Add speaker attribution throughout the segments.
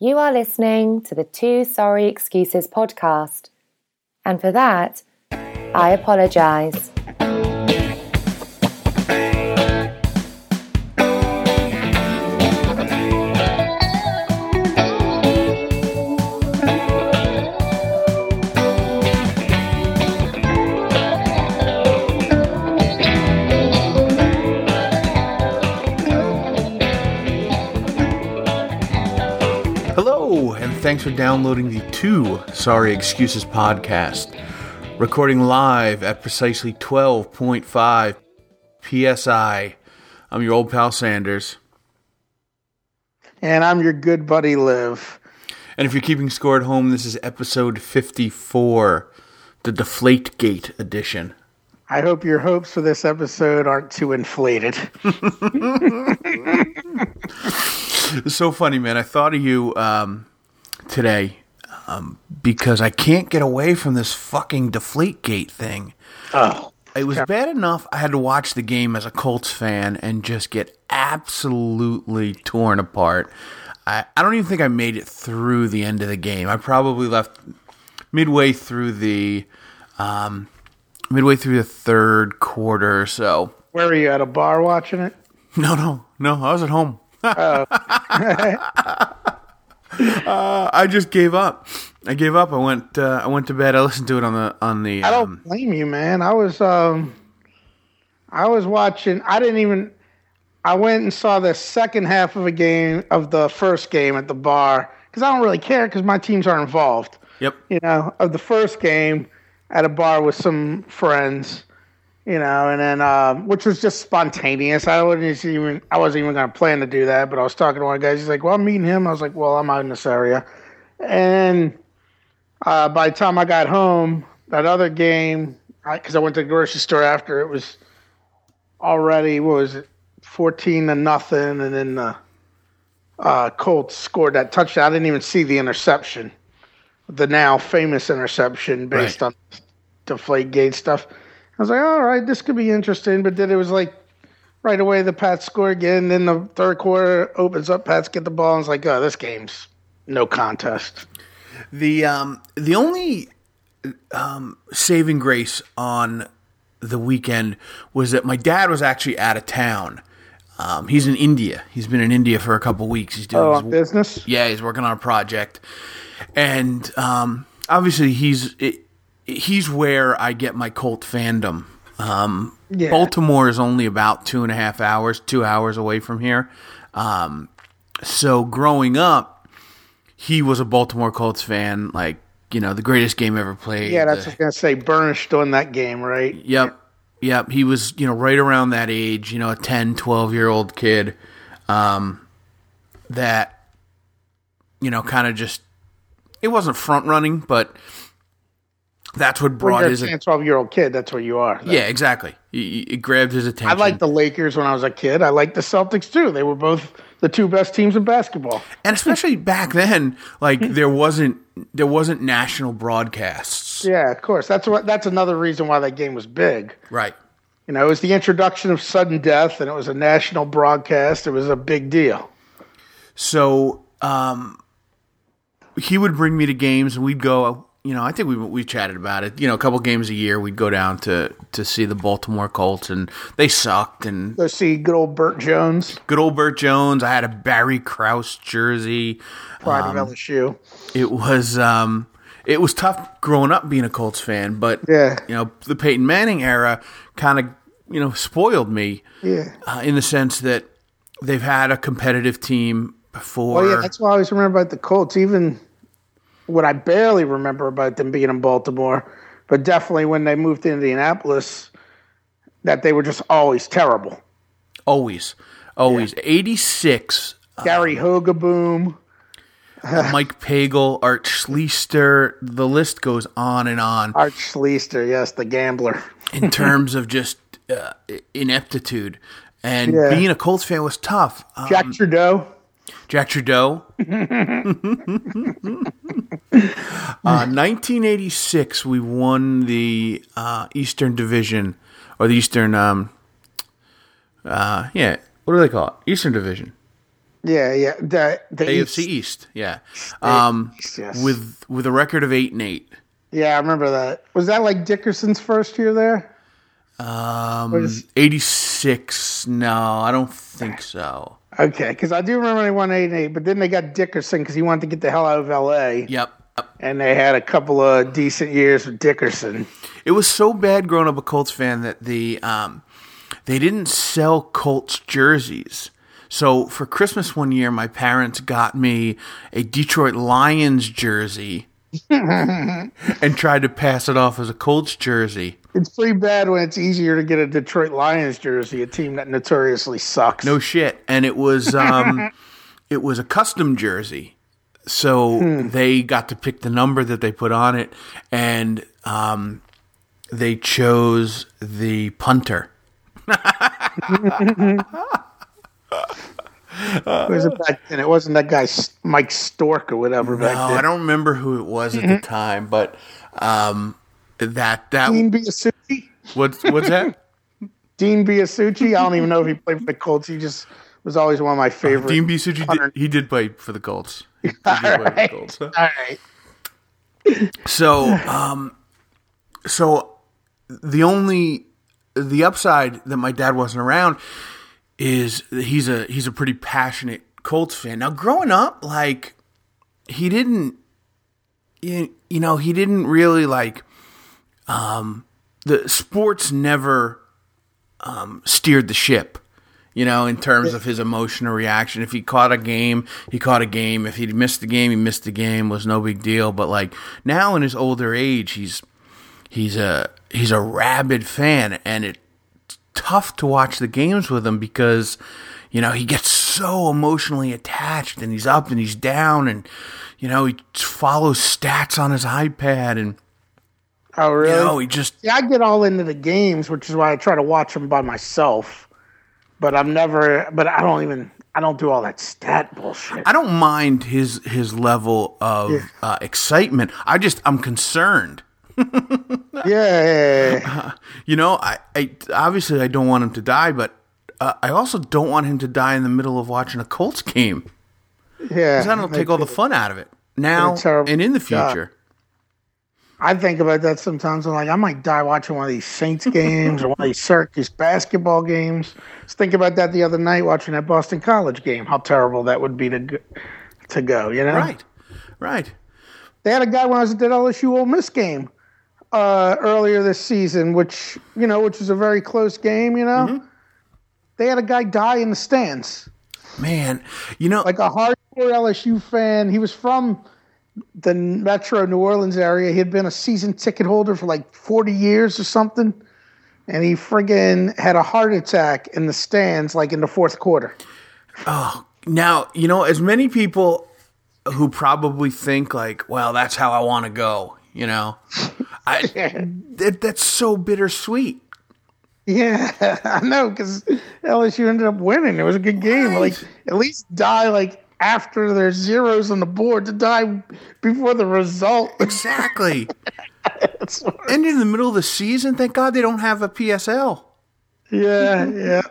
Speaker 1: You are listening to the Two Sorry Excuses podcast. And for that, I apologize.
Speaker 2: Thanks for downloading the Two Sorry Excuses podcast. Recording live at precisely 12.5 psi. I'm your old pal Sanders.
Speaker 3: And I'm your good buddy Liv.
Speaker 2: And if you're keeping score at home, this is episode 54, the Deflate Gate edition.
Speaker 3: I hope your hopes for this episode aren't too inflated.
Speaker 2: It's so funny, man. I thought of you um, today um, because I can't get away from this fucking Deflate Gate thing.
Speaker 3: Oh.
Speaker 2: It was bad enough I had to watch the game as a Colts fan and just get absolutely torn apart. I, I don't even think I made it through the end of the game. I probably left midway through the um, midway through the third quarter or so.
Speaker 3: Where were you at a bar watching it?
Speaker 2: No, no, no. I was at home. uh, I just gave up. I gave up. I went. Uh, I went to bed. I listened to it on the on the.
Speaker 3: I don't
Speaker 2: Um,
Speaker 3: blame you, man. I was um I was watching I didn't even I went and saw the second half of a game of the first game at the bar because I don't really care because my teams are involved.
Speaker 2: yep.
Speaker 3: you know, of the first game at a bar with some friends, you know, and then um, which was just spontaneous. I wasn't even I wasn't even going to plan to do that, but I was talking to one guy. He's like, "Well, I'm meeting him." I was like, "Well, I'm out in this area," and uh, by the time I got home, that other game, because I, went to the grocery store after, it was already what was it, fourteen to nothing, and then the uh, Colts scored that touchdown. I didn't even see the interception the now famous interception based
Speaker 2: Right.
Speaker 3: on deflate gate stuff. I was like, all right, this could be interesting. But then it was like right away the Pats score again. Then the third quarter opens up, Pats get the ball, and it's like, oh, this game's no contest.
Speaker 2: The um the only um saving grace on the weekend was that my dad was actually out of town. Um, he's in India. He's been in India for a couple weeks. He's doing
Speaker 3: Oh,
Speaker 2: his
Speaker 3: business?
Speaker 2: Yeah, he's working on a project, and um, obviously he's it, he's where I get my Colt fandom. Um,
Speaker 3: Yeah.
Speaker 2: Baltimore is only about two and a half hours, two hours away from here. Um, so growing up, he was a Baltimore Colts fan, like you know the greatest game ever played.
Speaker 3: Yeah, that's
Speaker 2: the-
Speaker 3: what I was going to say. Burnished on that game, right?
Speaker 2: Yep. Yep. He was, you know, right around that age, you know, a 10, 12 year old kid um, that, you know, kind of just, it wasn't front running, but that's what brought
Speaker 3: you're
Speaker 2: his.
Speaker 3: 10, 12 year old kid, that's what you are.
Speaker 2: yeah, exactly. It, it grabbed his attention.
Speaker 3: I liked the Lakers when I was a kid. I liked the Celtics too. They were both the two best teams in basketball.
Speaker 2: and especially back then, like there wasn't there wasn't national broadcasts,
Speaker 3: Yeah, of course. That's what. That's another reason why that game was big.
Speaker 2: right?
Speaker 3: You know, it was the introduction of sudden death, and it was a national broadcast. It was a big deal.
Speaker 2: So um, he would bring me to games, and we'd go. You know, I think we we chatted about it. You know, a couple games a year, we'd go down to to see the Baltimore Colts, and they sucked. And
Speaker 3: Go see good old Bert Jones,
Speaker 2: good old Bert Jones. I had a Barry Krauss jersey.
Speaker 3: pride
Speaker 2: Um,
Speaker 3: of LSU.
Speaker 2: It was um, it was tough growing up being a Colts fan, but
Speaker 3: Yeah.
Speaker 2: you know, the Peyton Manning era kind of you know spoiled me
Speaker 3: Yeah.
Speaker 2: uh, in the sense that they've had a competitive team before.
Speaker 3: Oh yeah, that's what I always remember about the Colts. Even what I barely remember about them being in Baltimore, but definitely when they moved to Indianapolis, that they were just always terrible.
Speaker 2: Always, always. Eighty six.
Speaker 3: Gary Hogeboom.
Speaker 2: Mike Pagel, Art Schlichter. The list goes on and on
Speaker 3: Art Schlichter, yes, the gambler.
Speaker 2: in terms of just uh, ineptitude. And
Speaker 3: Yeah.
Speaker 2: being a Colts fan was tough. Um,
Speaker 3: Jack Trudeau.
Speaker 2: Jack Trudeau. uh, 1986, we won the uh, Eastern Division, or the Eastern, um, uh, yeah, what do they call it? Eastern Division.
Speaker 3: Yeah, yeah. The the
Speaker 2: AFC
Speaker 3: East.
Speaker 2: East. Yeah. Um,
Speaker 3: East, yes.
Speaker 2: with with a record of eight and eight.
Speaker 3: Yeah, I remember that. Was that like Dickerson's first year there?
Speaker 2: Um,
Speaker 3: Was-
Speaker 2: 86. No, I don't think so.
Speaker 3: Okay, because I do remember they won eight and eight, but then they got Dickerson because he wanted to get the hell out of L.A.
Speaker 2: Yep.
Speaker 3: and they had a couple of decent years with Dickerson.
Speaker 2: It was so bad growing up a Colts fan that the um, they didn't sell Colts jerseys. So for Christmas one year, my parents got me a Detroit Lions jersey and tried to pass it off as a Colts jersey.
Speaker 3: It's pretty bad when it's easier to get a Detroit Lions jersey, a team that notoriously sucks.
Speaker 2: No shit. And it was um, it was a custom jersey. So they got to pick the number that they put on it, and um, they chose the punter.
Speaker 3: Who was it back then? It wasn't that guy Mike Stork or whatever back
Speaker 2: No,
Speaker 3: then.
Speaker 2: I don't remember who it was at the time, but um, that that
Speaker 3: Dean Biasucci.
Speaker 2: what's what's that?
Speaker 3: Dean Biasucci. I don't even know if he played for the Colts. He just was always one of my favorite.
Speaker 2: Dean Biasucci
Speaker 3: Hunter.
Speaker 2: did, he did play for the Colts. He did play for the
Speaker 3: right.
Speaker 2: Colts.
Speaker 3: All right.
Speaker 2: So, um, so the only the upside that my dad wasn't around is he's a he's a pretty passionate Colts fan. Now, growing up, like he didn't, you, you know, he didn't really like um, the sports never um, steered the ship. You know, in terms of his emotional reaction. If he caught a game, he caught a game. If he missed the game, he missed the game. Was no big deal. But like now in his older age, he's he's a he's a rabid fan, and it's tough to watch the games with him because you know he gets so emotionally attached, and he's up and he's down, and you know he follows stats on his iPad, and
Speaker 3: Oh,
Speaker 2: you
Speaker 3: really?
Speaker 2: know he just
Speaker 3: Yeah, I get all into the games, which is why I try to watch them by myself. But I'm never. But I don't even. I don't do all that stat bullshit.
Speaker 2: I don't mind his his level of uh, excitement. I just I'm concerned.
Speaker 3: Yeah, yeah.
Speaker 2: You know, I, I obviously I don't want him to die, but uh, I also don't want him to die in the middle of watching a Colts game.
Speaker 3: yeah.
Speaker 2: That'll take all the fun out of it now
Speaker 3: What a terrible
Speaker 2: and in the future.
Speaker 3: I think about that sometimes. I'm like, I might die watching one of these Saints games or one of these Syracuse basketball games. Just think about that the other night watching that Boston College game. How terrible that would be to go, to go. You know,
Speaker 2: Right, right.
Speaker 3: they had a guy when I was at that LSU Ole Miss game uh, earlier this season, which you know, which was a very close game. You know,
Speaker 2: Mm-hmm.
Speaker 3: they had a guy die in the stands,
Speaker 2: Man, you know,
Speaker 3: like a hardcore LSU fan. He was from the Metro New Orleans area. He had been a season ticket holder for like 40 years or something. And he friggin' had a heart attack in the stands, like in the fourth quarter.
Speaker 2: Oh, now you know as many people who probably think like, well, that's how I want to go. You know, I that, that's so bittersweet.
Speaker 3: Yeah, I know, because LSU ended up winning. It was a good game. Like, at least die like after there's zeros on the board to die before the result.
Speaker 2: Exactly. and in the middle of the season, thank God they don't have a PSL.
Speaker 3: yeah, yeah,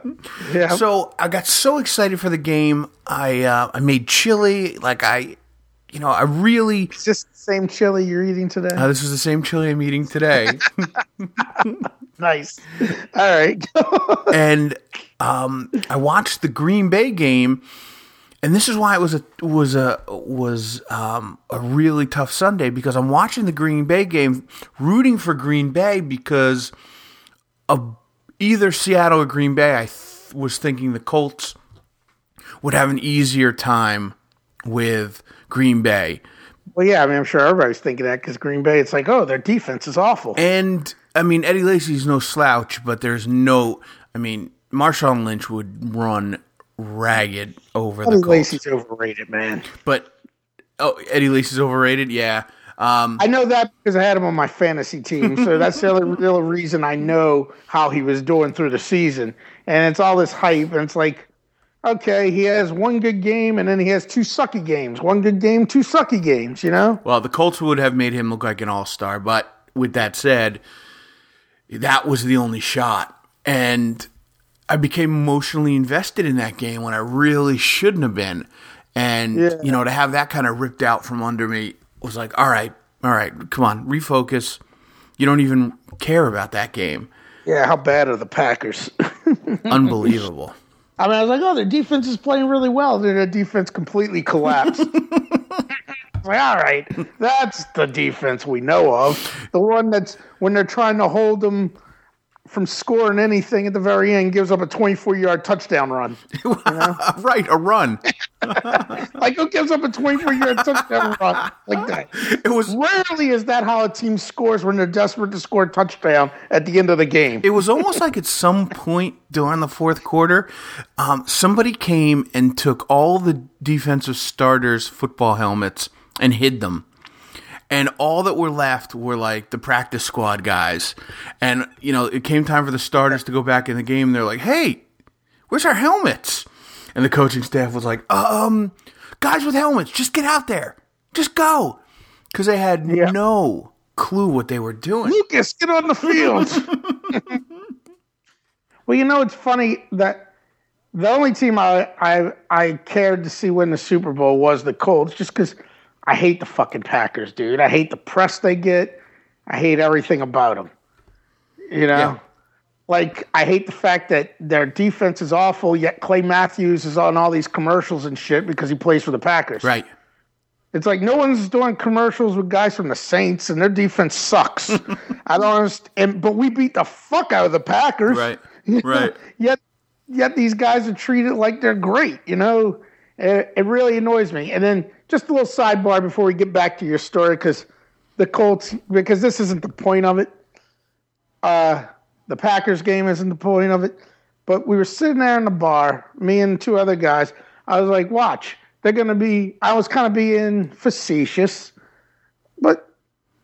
Speaker 3: yeah.
Speaker 2: So I got so excited for the game. I uh, I made chili. Like I, you know, I really.
Speaker 3: It's just the same chili you're eating today.
Speaker 2: Uh, this is the same chili I'm eating today,
Speaker 3: nice. All right.
Speaker 2: and um, I watched the Green Bay game, and this is why it was a was a was um, a really tough Sunday because I'm watching the Green Bay game, rooting for Green Bay because of either Seattle or Green Bay. I th- was thinking the Colts would have an easier time with Green Bay.
Speaker 3: well, yeah, I mean, I'm sure everybody's thinking that because Green Bay, it's like, oh, their defense is awful.
Speaker 2: And I mean, Eddie Lacy's no slouch, but there's no. I mean, Marshawn Lynch would run ragged over the Colts.
Speaker 3: Lacy's overrated, man.
Speaker 2: But oh, Eddie Lacy's overrated. Yeah. Um,
Speaker 3: I know that because I had him on my fantasy team. So that's the only real reason I know how he was doing through the season. And it's all this hype. And it's like, okay, he has one good game and then he has two sucky games. One good game, two sucky games, you know?
Speaker 2: well, the Colts would have made him look like an all star. But with that said, that was the only shot. And I became emotionally invested in that game when I really shouldn't have been. And
Speaker 3: Yeah.
Speaker 2: you know, to have that kind of ripped out from under me was like, all right, all right, come on, refocus. You don't even care about that game.
Speaker 3: Yeah, how bad are the Packers?
Speaker 2: Unbelievable.
Speaker 3: I mean, I was like, oh, their defense is playing really well. Then their defense completely collapsed. Like, all right, that's the defense we know of. The one that's when they're trying to hold them from scoring anything at the very end gives up a 24 yard touchdown run.
Speaker 2: right, a run.
Speaker 3: Like, who gives up a 24 yard touchdown run like that?
Speaker 2: It was
Speaker 3: Rarely is that how a team scores when they're desperate to score a touchdown at the end of the game.
Speaker 2: it was almost like at some point during the fourth quarter, um, somebody came and took all the defensive starters' football helmets and hid them. And all that were left were like the practice squad guys. And, you know, it came time for the starters to go back in the game. They're like, hey, where's our helmets? And the coaching staff was like, um, guys with helmets, just get out there. Just go. Because they had
Speaker 3: Yeah.
Speaker 2: no clue what they were doing.
Speaker 3: Lucas, get on the field. well, you know, it's funny that the only team I, I I cared to see win the Super Bowl was the Colts, just because I hate the fucking Packers, dude. I hate the press they get. I hate everything about them. You know,
Speaker 2: Yeah.
Speaker 3: like I hate the fact that their defense is awful, yet Clay Matthews is on all these commercials and shit because he plays for the Packers.
Speaker 2: Right.
Speaker 3: It's like no one's doing commercials with guys from the Saints, and their defense sucks. I don't understand. But we beat the fuck out of the Packers.
Speaker 2: Right. Right.
Speaker 3: Yet, yet these guys are treated like they're great. You know, it, it really annoys me. And then just a little sidebar before we get back to your story, because the Colts, because this isn't the point of it. Uh, the Packers game isn't the point of it. But we were sitting there in the bar, me and two other guys. I was like, watch, they're going to be, I was kind of being facetious, but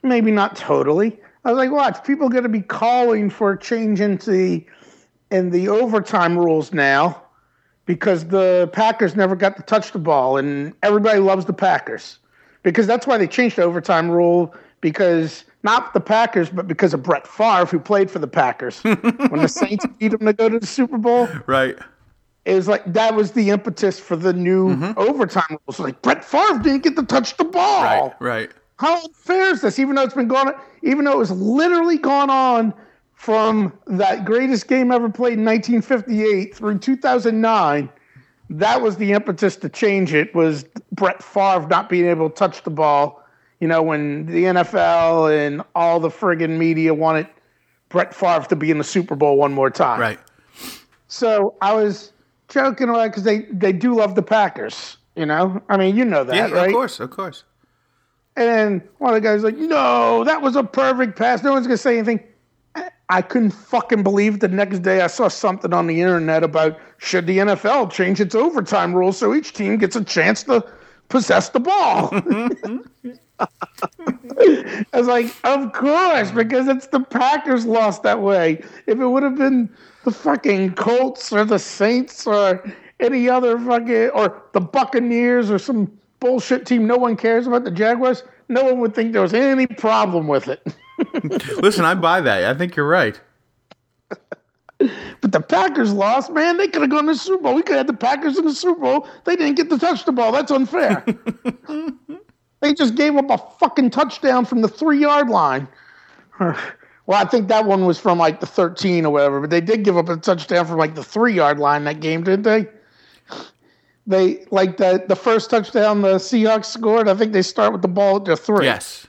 Speaker 3: maybe not totally. I was like, watch, people are going to be calling for a change into the, in the overtime rules now because the Packers never got to touch the ball, and everybody loves the Packers because that's why they changed the overtime rule. Because not the Packers, but because of Brett Favre, who played for the Packers when the Saints beat them to go to the Super Bowl.
Speaker 2: Right.
Speaker 3: It was like that was the impetus for the new mm-hmm. overtime rules. Like Brett Favre didn't get to touch the ball.
Speaker 2: Right. Right.
Speaker 3: How unfair is this? Even though it's been going, even though it was literally gone on from that greatest game ever played in 1958 through 2009, that was the impetus to change it. Was Brett Favre not being able to touch the ball? You know, when the NFL and all the friggin' media wanted Brett Favre to be in the Super Bowl one more time.
Speaker 2: Right.
Speaker 3: So I was joking around because they they do love the Packers. You know, I mean, you know that,
Speaker 2: Yeah,
Speaker 3: right?
Speaker 2: of course, of course.
Speaker 3: And one of the guys was like, "No, that was a perfect pass. No one's gonna say anything." I- couldn't fucking believe the next day I saw something on the internet about should the NFL change its overtime rules so each team gets a chance to possess the ball. I was like, of course, because it's the Packers lost that way. If it would have been the fucking Colts or the Saints or any other fucking or the Buccaneers or some bullshit team no one cares about the Jaguars, no one would think there was any problem with it.
Speaker 2: Listen, I buy that. I think you're right.
Speaker 3: But the Packers lost, man. They could have gone to the Super Bowl. We could have had the Packers in the Super Bowl. They didn't get to touch the ball. That's unfair. they just gave up a fucking touchdown from the three yard line. Well, I think that one was from like the 13 or whatever, but they did give up a touchdown from like the three yard line that game, didn't they? They like the the first touchdown the Seahawks scored. I think they start with the ball at their three,
Speaker 2: Yes.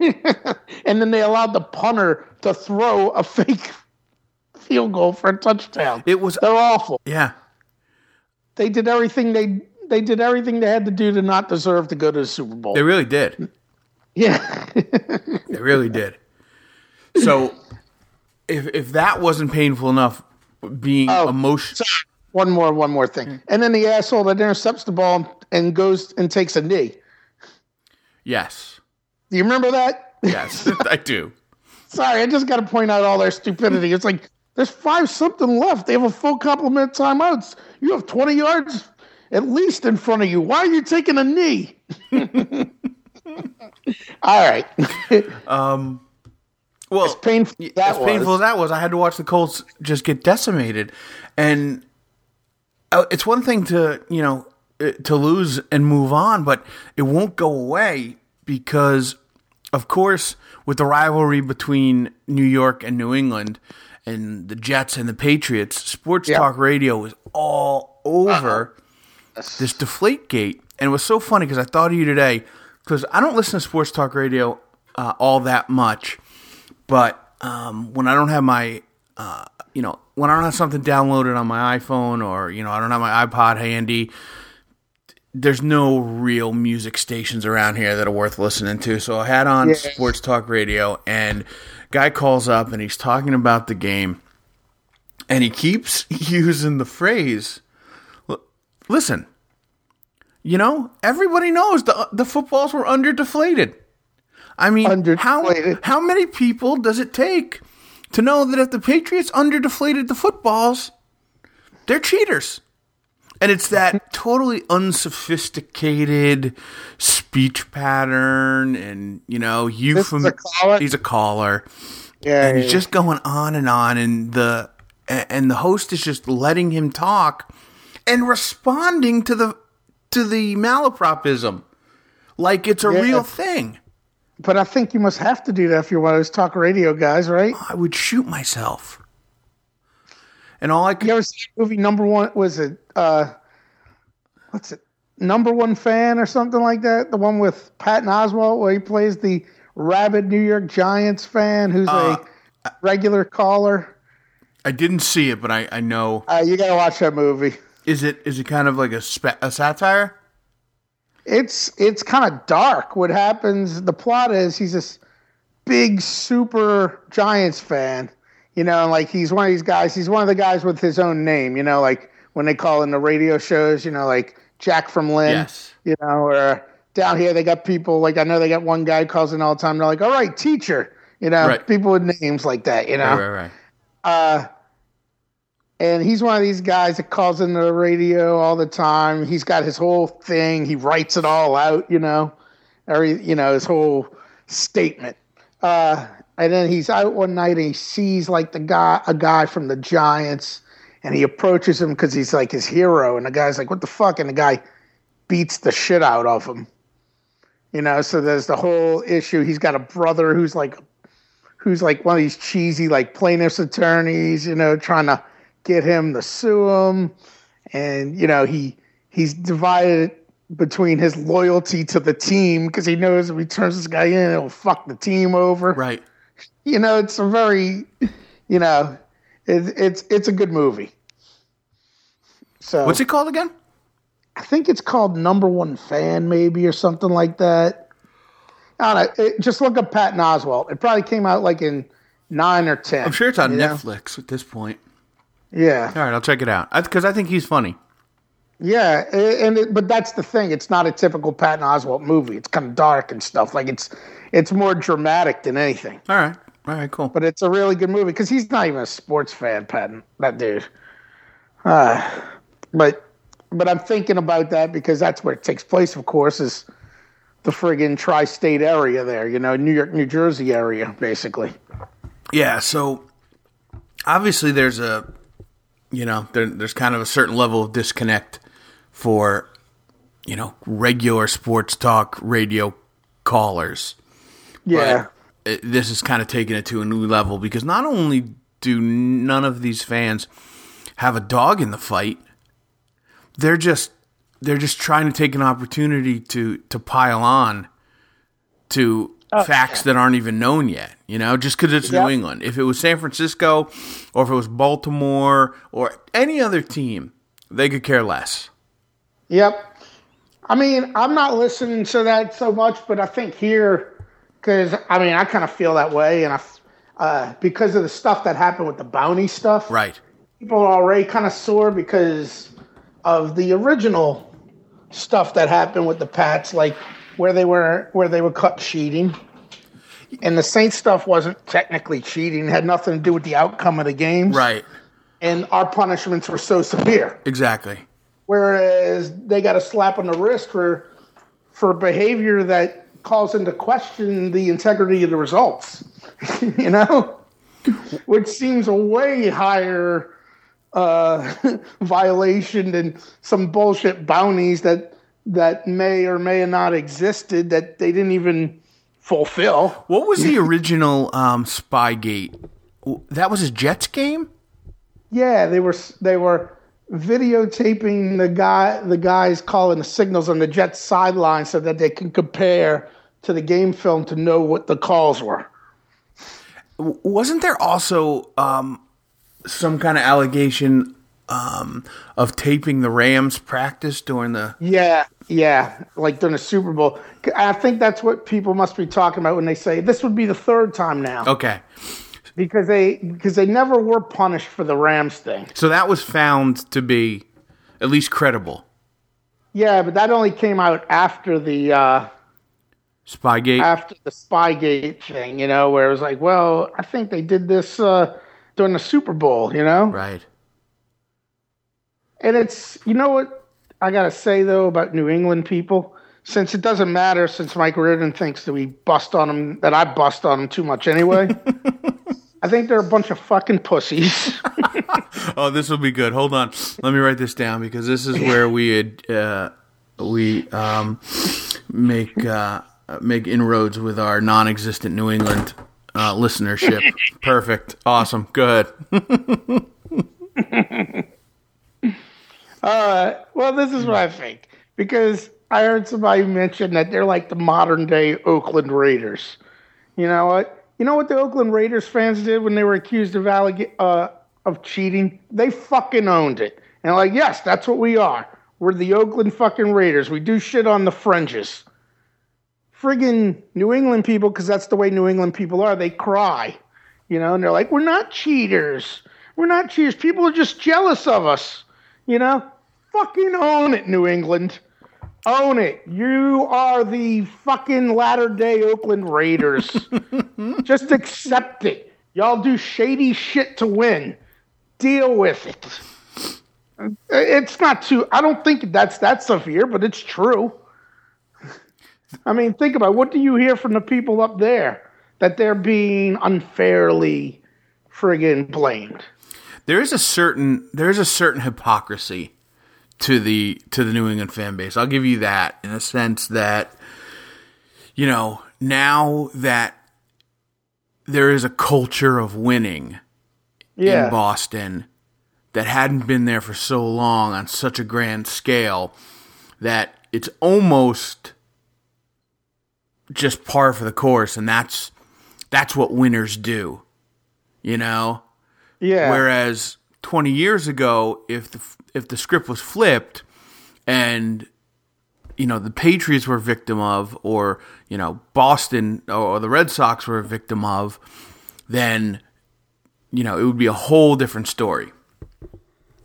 Speaker 3: and then they allowed the punter to throw a fake field goal for a touchdown.
Speaker 2: It was
Speaker 3: They're awful.
Speaker 2: yeah.
Speaker 3: They did everything they they did everything they had to do to not deserve to go to the Super Bowl.
Speaker 2: They really did.
Speaker 3: yeah.
Speaker 2: They really did. So if if that wasn't painful enough being
Speaker 3: Oh.
Speaker 2: emotion
Speaker 3: one more, one more thing. Hmm. And then the asshole that intercepts the ball and goes and takes a knee.
Speaker 2: Yes.
Speaker 3: Do you remember that?
Speaker 2: Yes. I do.
Speaker 3: Sorry, I just got to point out all their stupidity. It's like there's five something left. They have a full complement of timeouts. You have 20 yards at least in front of you. Why are you taking a knee? all right.
Speaker 2: Um Well,
Speaker 3: as painful as that
Speaker 2: as painful
Speaker 3: was.
Speaker 2: as that was, I had to watch the Colts just get decimated, and uh, it's one thing to you know uh, to lose and move on, but it won't go away because, of course, with the rivalry between New York and New England, and the Jets and the Patriots, sports
Speaker 3: Yeah.
Speaker 2: talk radio was all over this deflate gate and it was so funny because i thought of you today because i don't listen to sports talk radio uh, all that much. But um, when i don't have my uh, you know when i don't have something downloaded on my iphone or you know i don't have my ipod handy there's no real music stations around here that are worth listening to so i had on
Speaker 3: Yeah.
Speaker 2: sports talk radio and guy calls up and he's talking about the game and he keeps using the phrase listen you know, everybody knows the the footballs were under deflated. I mean, how
Speaker 3: Underdeflated.
Speaker 2: how many people does it take to know that if the Patriots under deflated the footballs, they're cheaters? And it's that totally unsophisticated speech pattern, and you know, euphemism. He's a caller
Speaker 3: Yeah,
Speaker 2: and he's
Speaker 3: yeah,
Speaker 2: just going on and on and the and the host is just letting him talk and responding to the to the malapropism like it's a
Speaker 3: Yeah.
Speaker 2: real thing
Speaker 3: but I think you must have to do that if you're one of those talk radio guys, right?
Speaker 2: i would shoot myself and all i could
Speaker 3: You ever see the movie Number One? Was it uh, what's it? Number One Fan or something like that? The one with Patton Oswalt where he plays the rabid New York Giants fan who's
Speaker 2: Uh,
Speaker 3: a regular caller.
Speaker 2: i didn't see it but i i know
Speaker 3: Uh, you gotta watch that movie.
Speaker 2: is it is it kind of like a spa- a satire
Speaker 3: It's it's kind of dark. What happens? The plot is he's this big super Giants fan, you know, like he's one of these guys. He's one of the guys with his own name, you know, like when they call in the radio shows, you know, like Jack from Lynn,
Speaker 2: Yes.
Speaker 3: you know, or down here they got people like I know they got one guy calls in all the time. They're like, "All right, teacher," you know,
Speaker 2: Right.
Speaker 3: people with names like that, you know
Speaker 2: right right right
Speaker 3: uh, and he's one of these guys that calls into the radio all the time. He's got his whole thing. He writes it all out, you know, every you know his whole statement. Uh, and then he's out one night and he sees like the guy, a guy from the Giants, and he approaches him because he's like his hero. And the guy's like, "What the fuck?" And the guy beats the shit out of him. You know, so there's the whole issue. He's got a brother who's like who's like one of these cheesy like plaintiffs attorneys, you know, trying to get him to sue him, and you know he he's divided between his loyalty to the team because he knows if he turns this guy in, it'll fuck the team over.
Speaker 2: right
Speaker 3: You know, it's a very, you know, it, it's it's a good movie. So
Speaker 2: what's it called again
Speaker 3: I think it's called Number One Fan, maybe or something like that. I don't know. It, just look up Patton Oswalt. It probably came out like in nine or ten.
Speaker 2: i'm sure it's on
Speaker 3: you know?
Speaker 2: netflix at this point
Speaker 3: Yeah,
Speaker 2: all right i'll check it out because I think he's funny
Speaker 3: yeah, and it, but that's the thing. It's not a typical Patton Oswalt movie. It's kind of dark and stuff. Like it's it's more dramatic than anything.
Speaker 2: all right all right cool
Speaker 3: But it's a really good movie because he's not even a sports fan, Patton. That dude. Uh, but but I'm thinking about that because that's where it takes place. Of course, is the friggin' tri-state area there. You know, New York, New Jersey area, basically.
Speaker 2: Yeah, so obviously there's a you know, there, there's kind of a certain level of disconnect for you know, regular sports talk radio callers.
Speaker 3: Yeah.
Speaker 2: But this is kind of taking it to a new level because not only do none of these fans have a dog in the fight, they're just they're just trying to take an opportunity to to pile on to oh, facts that aren't even known yet. You know, just because it's New England. If it was San Francisco, or if it was Baltimore, or any other team, they could care less.
Speaker 3: Yep. I mean, I'm not listening to that so much, but I think here, because I mean, I kind of feel that way, and I, uh, because of the stuff that happened with the bounty stuff,
Speaker 2: Right.
Speaker 3: people are already kind of sore because of the original stuff that happened with the Pats, like where they were where they were cut cheating. And the Saints stuff wasn't technically cheating; it had nothing to do with the outcome of the game,
Speaker 2: Right.
Speaker 3: And our punishments were so severe,
Speaker 2: Exactly.
Speaker 3: Whereas they got a slap on the wrist for for behavior that calls into question the integrity of the results. you know, which seems a way higher uh, violation than some bullshit bounties that that may or may not existed that they didn't even fulfill.
Speaker 2: What was the original um, Spygate? That was a Jets game.
Speaker 3: Yeah, they were they were videotaping the guy the guys calling the signals on the Jets sideline so that they can compare to the game film to know what the calls were.
Speaker 2: Wasn't there also um, some kind of allegation um, of taping the Rams practice during the?
Speaker 3: Yeah, yeah, like during the Super Bowl. I think that's what people must be talking about when they say this would be the third time now.
Speaker 2: Okay.
Speaker 3: Because they because they never were punished for the Rams thing.
Speaker 2: So that was found to be at least credible.
Speaker 3: Yeah, but that only came out after the uh,
Speaker 2: Spygate.
Speaker 3: After the Spygate thing, you know, where it was like, well, I think they did this uh, during the Super Bowl, you know?
Speaker 2: Right.
Speaker 3: And it's, you know what I got to say, though, about New England people? Since it doesn't matter, since Mike Reardon thinks that we bust on them, that I bust on them too much anyway. I think they're a bunch of fucking pussies.
Speaker 2: oh, this will be good. Hold on. Let me write this down because this is where we had, uh, we um, make. Uh, uh, make inroads with our non-existent New England uh, listenership. Perfect. Awesome. Good.
Speaker 3: uh, well, this is what I think because I heard somebody mention that they're like the modern day Oakland Raiders. You know what? You know what the Oakland Raiders fans did when they were accused of alleg- uh, of cheating? They fucking owned it. And like, yes, that's what we are. We're the Oakland fucking Raiders. We do shit on the fringes friggin' New England people, because that's the way New England people are, they cry, you know, and they're like, we're not cheaters. We're not cheaters. People are just jealous of us, you know? Fucking own it, New England. Own it. You are the fucking latter day Oakland Raiders. just accept it. Y'all do shady shit to win. Deal with it. It's not too, I don't think that's that severe, but it's true. I mean, think about it. what do you hear from the people up there that they're being unfairly friggin' blamed?
Speaker 2: There is a certain there is a certain hypocrisy to the to the New England fan base. I'll give you that in a sense that you know, now that there is a culture of winning yeah. in Boston that hadn't been there for so long on such a grand scale that it's almost just par for the course, and that's that's what winners do, you know.
Speaker 3: Yeah.
Speaker 2: Whereas twenty years ago, if the if the script was flipped, and you know the Patriots were a victim of, or you know Boston or the Red Sox were a victim of, then you know it would be a whole different story.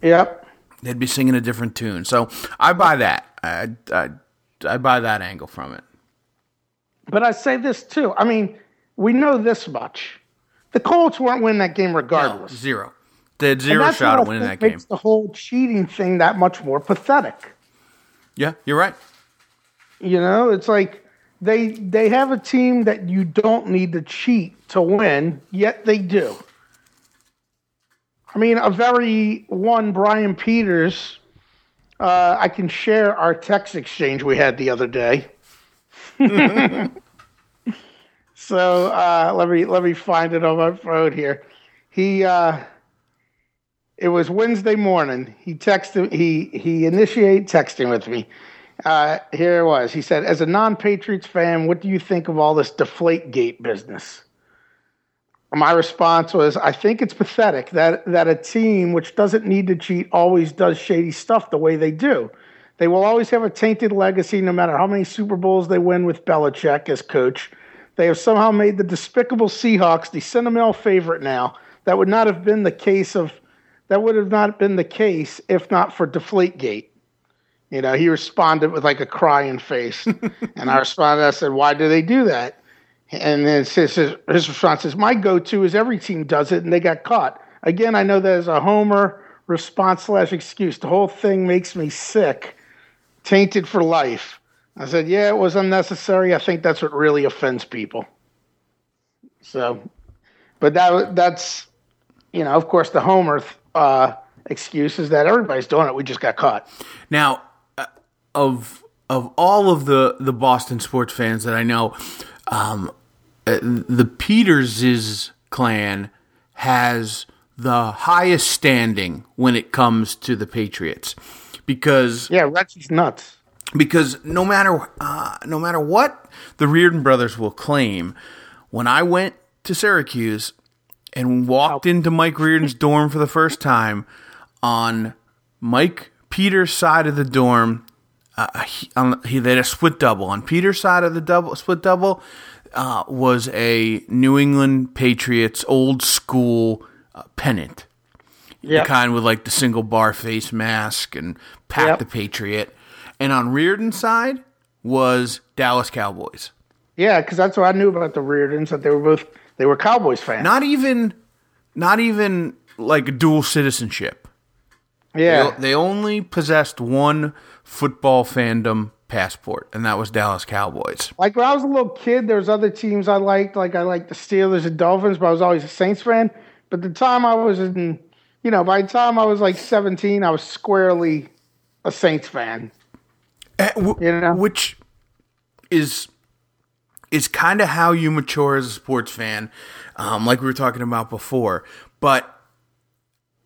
Speaker 3: Yep.
Speaker 2: They'd be singing a different tune. So I buy that. I, I, I buy that angle from it.
Speaker 3: But I say this too. I mean, we know this much: the Colts weren't winning that game regardless.
Speaker 2: No, zero. They had zero shot at winning that game.
Speaker 3: Makes the whole cheating thing that much more pathetic.
Speaker 2: Yeah, you're right.
Speaker 3: You know, it's like they they have a team that you don't need to cheat to win, yet they do. I mean, a very one Brian Peters. Uh, I can share our text exchange we had the other day. so uh, let me let me find it on my phone here. He uh, it was Wednesday morning. He texted he he initiated texting with me. Uh, here it was. He said, "As a non-Patriots fan, what do you think of all this Deflate Gate business?" My response was, "I think it's pathetic that that a team which doesn't need to cheat always does shady stuff the way they do." They will always have a tainted legacy no matter how many Super Bowls they win with Belichick as coach. They have somehow made the despicable Seahawks the sentimental favorite now. That would not have been the case of that would have not been the case if not for Deflategate. You know, he responded with like a crying face. and I responded, I said, Why do they do that? And then his, his response is, My go to is every team does it and they got caught. Again, I know that is a homer response slash excuse. The whole thing makes me sick tainted for life. I said, yeah, it was unnecessary. I think that's what really offends people. So but that that's you know, of course, the Homer uh, excuse is that everybody's doing it. We just got caught.
Speaker 2: Now, uh, of of all of the the Boston sports fans that I know, um, uh, the Peterses clan has the highest standing when it comes to the Patriots because
Speaker 3: Yeah, Rex is nuts.
Speaker 2: because no matter uh, no matter what the Reardon brothers will claim, when I went to Syracuse and walked into Mike Reardon's dorm for the first time, on Mike Peters' side of the dorm, uh, he, on, he they had a split double. On Peter's side of the double split double uh, was a New England Patriots old school uh, pennant
Speaker 3: Yeah,
Speaker 2: the kind with like the single bar face mask and Pat
Speaker 3: Yep.
Speaker 2: the Patriot. And on Reardon's side was Dallas Cowboys.
Speaker 3: yeah, because that's what I knew about the Reardons that they were both they were Cowboys fans.
Speaker 2: Not even, not even like dual citizenship.
Speaker 3: yeah,
Speaker 2: They, they only possessed one football fandom passport, and that was Dallas Cowboys.
Speaker 3: like when I was a little kid, there was other teams I liked. Like I liked the Steelers and Dolphins, but I was always a Saints fan. But the time I was in, you know, by the time I was like seventeen, I was squarely a Saints fan.
Speaker 2: Eh, w-
Speaker 3: You know?
Speaker 2: which is is kind of how you mature as a sports fan, um, like we were talking about before. But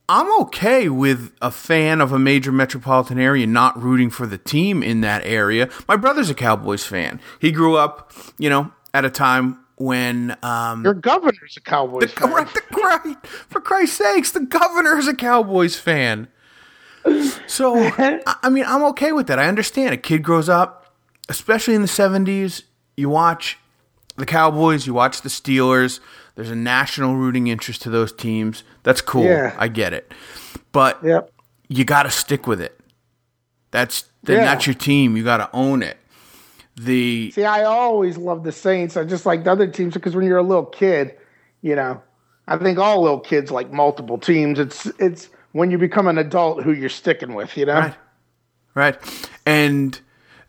Speaker 2: I'm okay with a fan of a major metropolitan area not rooting for the team in that area. My brother's a Cowboys fan. He grew up, you know, at a time when um,
Speaker 3: Your governor's a Cowboys fan.
Speaker 2: Correct, right. For Christ's sakes, the governor is a Cowboys fan. So, I I mean, I'm okay with that. I understand. A kid grows up, especially in the 70s, you watch the Cowboys, you watch the Steelers. There's a national rooting interest to those teams. That's cool.
Speaker 3: Yeah.
Speaker 2: I get it. But
Speaker 3: Yep.
Speaker 2: you got to stick with it. That's then
Speaker 3: Yeah.
Speaker 2: that's your team. You got to own it. The
Speaker 3: See, I always loved the Saints. I just like the other teams because when you're a little kid, you know, I think all little kids like multiple teams. It's it's when you become an adult who you're sticking with, you know.
Speaker 2: Right. Right. And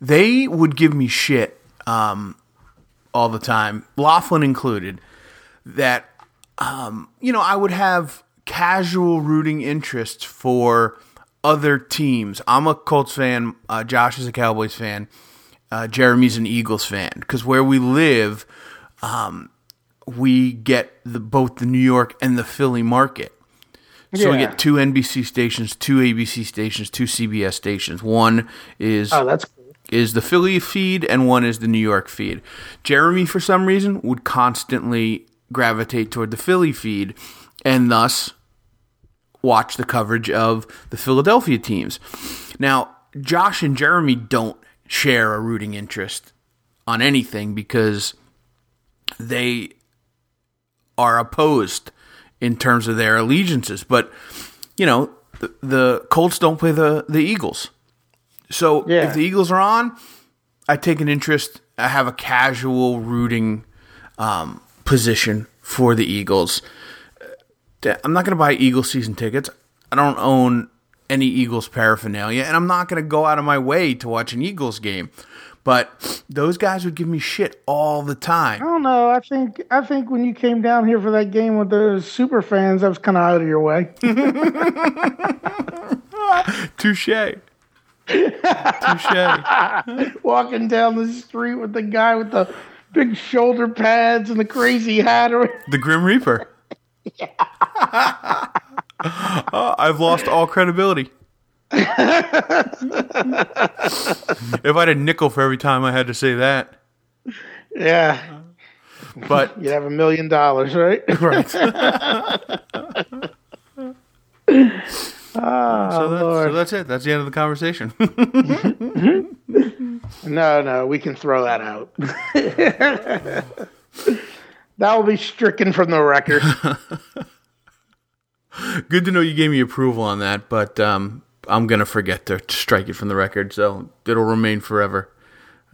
Speaker 2: they would give me shit um, all the time, Laughlin included, that, um, you know, I would have casual rooting interests for other teams. I'm a Colts fan. Uh, Josh is a Cowboys fan. Uh, Jeremy's an Eagles fan. Because where we live, um, we get the, both the New York and the Philly market. So we get two NBC stations, two ABC stations, two CBS stations. One is
Speaker 3: Oh, that's.
Speaker 2: Is the Philly feed, and one is the New York feed. Jeremy, for some reason, would constantly gravitate toward the Philly feed, and thus watch the coverage of the Philadelphia teams. Now, Josh and Jeremy don't share a rooting interest on anything because they are opposed in terms of their allegiances. But you know, the, the Colts don't play the the Eagles, so
Speaker 3: Yeah.
Speaker 2: if the Eagles are on, I take an interest. I have a casual rooting um, position for the Eagles. Uh, I'm not going to buy Eagles season tickets. I don't own any Eagles paraphernalia, and I'm not going to go out of my way to watch an Eagles game. But those guys would give me shit all the time.
Speaker 3: I don't know. I think I think when you came down here for that game with those super fans, I was kind of out of your way.
Speaker 2: Touche. Touche.
Speaker 3: Walking down the street with the guy with the big shoulder pads and the crazy hat. or-
Speaker 2: The Grim Reaper. Oh, I've lost all credibility. if I had a nickel for every time I had to say that.
Speaker 3: Yeah,
Speaker 2: But
Speaker 3: you'd have a million dollars, right?
Speaker 2: right. Ah, so, that's, so that's it. That's the end of the conversation. Mm-hmm.
Speaker 3: No, no, we can throw that out. that will be stricken from the record.
Speaker 2: Good to know you gave me approval on that, but um, I'm gonna forget to strike it from the record, so it'll remain forever,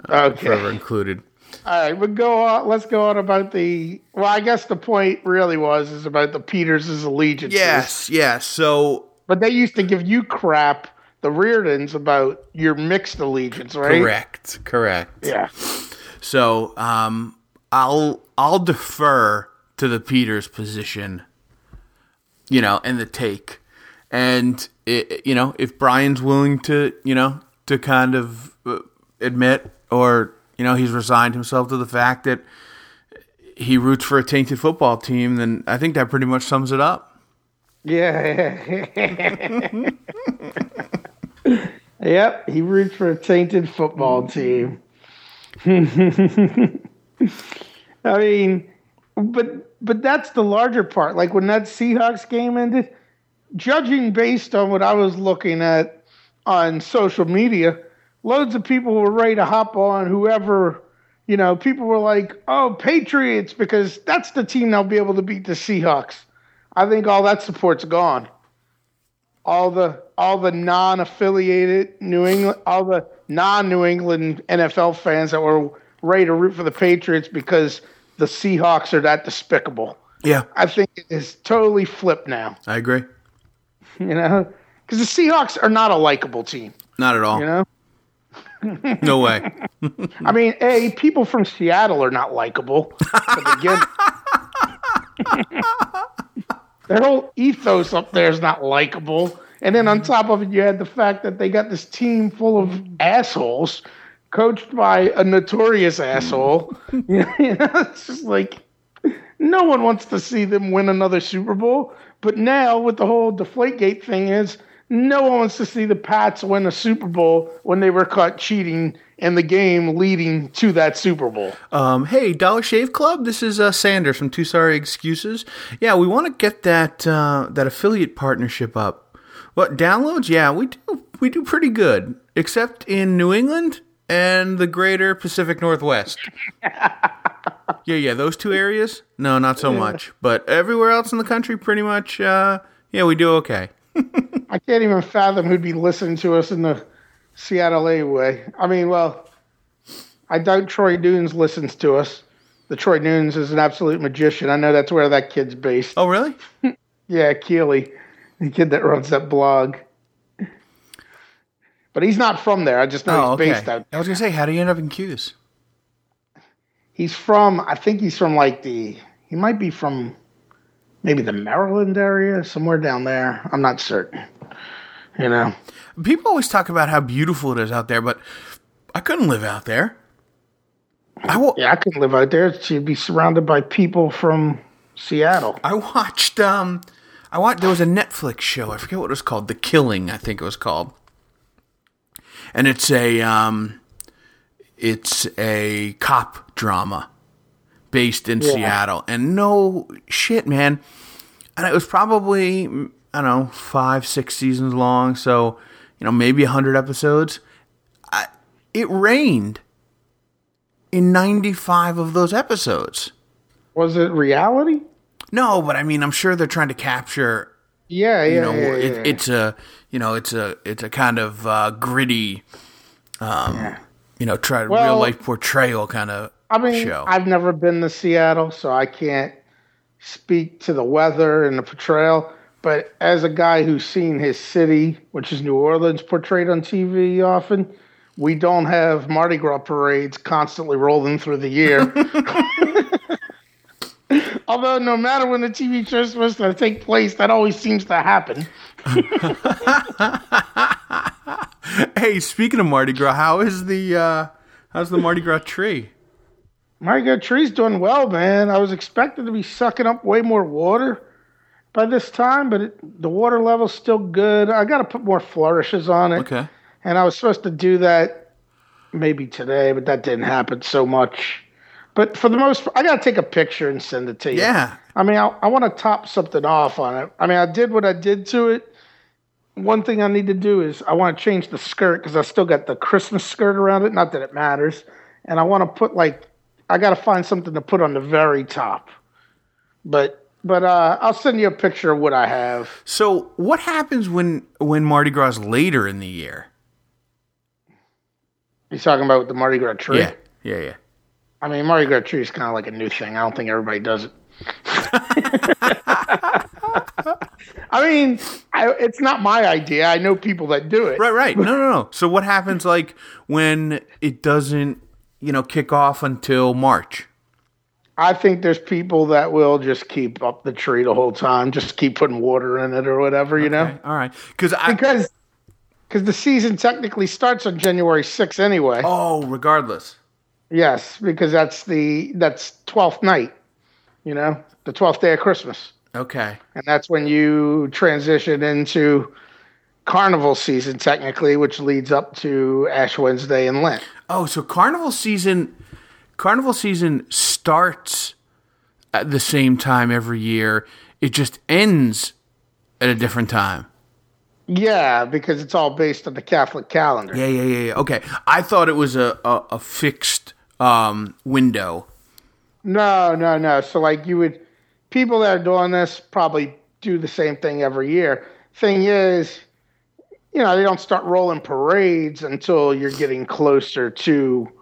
Speaker 2: uh,
Speaker 3: Okay.
Speaker 2: forever included.
Speaker 3: All right, but go on. Let's go on about the. Well, I guess the point really was is about the Peters' allegiance.
Speaker 2: Yes, yes. So
Speaker 3: but they used to give you crap, the Reardons, about your mixed allegiance, right?
Speaker 2: correct, correct.
Speaker 3: Yeah.
Speaker 2: So um, I'll I'll defer to the Peters position, you know, and the take. And it, you know, if Brian's willing to, you know, to kind of uh, admit or you know he's resigned himself to the fact that he roots for a tainted football team, then I think that pretty much sums it up.
Speaker 3: Yeah. yep, he roots for a tainted football mm-hmm. team. I mean, but but that's the larger part. Like when that Seahawks game ended, judging based on what I was looking at on social media, loads of people were ready to hop on whoever, you know, people were like, "Oh, Patriots," because that's the team that'll be able to beat the Seahawks. I think all that support's gone. All the all the non-affiliated New England, all the non-New England NFL fans that were ready to root for the Patriots because the Seahawks are that despicable.
Speaker 2: Yeah,
Speaker 3: I think it is totally flipped now.
Speaker 2: I agree.
Speaker 3: You know, because the Seahawks are not a likable team.
Speaker 2: Not at all.
Speaker 3: You know,
Speaker 2: No way.
Speaker 3: I mean, a people from Seattle are not likable to begin. Their whole ethos up there is not likable. And then on mm-hmm. top of it, you had the fact that they got this team full of mm-hmm. assholes, coached by a notorious mm-hmm. asshole. you know, it's just like no one wants to see them win another Super Bowl. But now with the whole Deflategate thing is no one wants to see the Pats win a Super Bowl when they were caught cheating in the game leading to that Super Bowl.
Speaker 2: Um, hey, Dollar Shave Club. This is uh, Sanders from Two Sorry Excuses. Yeah, we want to get that uh, that affiliate partnership up. What downloads? Yeah, we do. We do pretty good, except in New England and the Greater Pacific Northwest. yeah, yeah, those two areas. No, not so much. But everywhere else in the country, pretty much. Uh, yeah, we do okay.
Speaker 3: I can't even fathom who'd be listening to us in the Seattle A way. I mean, well, I doubt Troy Nunes listens to us. The Troy Nunes is an absolute magician. I know that's where that kid's based.
Speaker 2: Oh, really?
Speaker 3: Yeah, Keeley, the kid that runs that blog. But he's not from there. I just know
Speaker 2: Oh,
Speaker 3: he's
Speaker 2: okay.
Speaker 3: based out.
Speaker 2: I was gonna say, how do you end up in Q's?
Speaker 3: He's from. I think he's from like the. He might be from maybe the Maryland area, somewhere down there. I'm not certain. You know.
Speaker 2: People always talk about how beautiful it is out there, but I couldn't live out there. I wa-
Speaker 3: Yeah, I could live out there. She'd be surrounded by people from Seattle.
Speaker 2: I watched um I watched there was a Netflix show, I forget what it was called, The Killing, I think it was called. And it's a um it's a cop drama based in
Speaker 3: Yeah.
Speaker 2: Seattle. And no shit, man. And it was probably I don't know, 5 6 seasons long, so you know, maybe 100 episodes. I, it rained in 95 of those episodes.
Speaker 3: Was it reality?
Speaker 2: No, but I mean, I'm sure they're trying to capture.
Speaker 3: Yeah, yeah,
Speaker 2: You know,
Speaker 3: yeah,
Speaker 2: it,
Speaker 3: yeah.
Speaker 2: it's a you know, it's a it's a kind of uh, gritty, um, you know, try
Speaker 3: Well-
Speaker 2: real life portrayal kind of
Speaker 3: I mean,
Speaker 2: show.
Speaker 3: I've never been to Seattle, so I can't speak to the weather and the portrayal. But as a guy who's seen his city, which is New Orleans, portrayed on TV often, we don't have Mardi Gras parades constantly rolling through the year. Although, no matter when the TV show is supposed to take place, that always seems to happen.
Speaker 2: hey, speaking of Mardi Gras, how is the uh, how's the Mardi Gras tree?
Speaker 3: Mardi Gras tree's doing well, man. I was expecting to be sucking up way more water by this time, but it, the water level's still good. I got to put more flourishes on it.
Speaker 2: Okay,
Speaker 3: And I was supposed to do that maybe today, but that didn't happen so much. But for the most, I got to take a picture and send it to you.
Speaker 2: yeah,
Speaker 3: I mean, I, I want to top something off on it. I mean, I did what I did to it. One thing I need to do is I want to change the skirt because I still got the Christmas skirt around it. Not that it matters. And I want to put like, I got to find something to put on the very top. But but uh, I'll send you a picture of what I have.
Speaker 2: So what happens when when Mardi Gras is later in the year?
Speaker 3: He's talking about the Mardi Gras tree?
Speaker 2: Yeah, yeah, yeah.
Speaker 3: I mean, Mardi Gras tree is kind of like a new thing. I don't think everybody does it. I mean, I, it's not my idea. I know people that do it.
Speaker 2: Right, right. No, no, no. So what happens like when it doesn't, you know, kick off until March?
Speaker 3: I think there's people that will just keep up the tree the whole time, just keep putting water in it or whatever, you know?
Speaker 2: All right. Because I
Speaker 3: Because because the season technically starts on January 6th anyway.
Speaker 2: oh, regardless.
Speaker 3: Yes, because that's the that's 12th night, you know, the 12th day of Christmas.
Speaker 2: Okay.
Speaker 3: And that's when you transition into carnival season technically, which leads up to Ash Wednesday and Lent.
Speaker 2: Oh, so carnival season carnival season starts at the same time every year. It just ends at a different time.
Speaker 3: Yeah, because it's all based on the Catholic calendar.
Speaker 2: Yeah, yeah, yeah, yeah. Okay. I thought it was a, a, a fixed um, window.
Speaker 3: No, no, no. So like you would people that are doing this probably do the same thing every year. Thing is, you know, they don't start rolling parades until you're getting closer to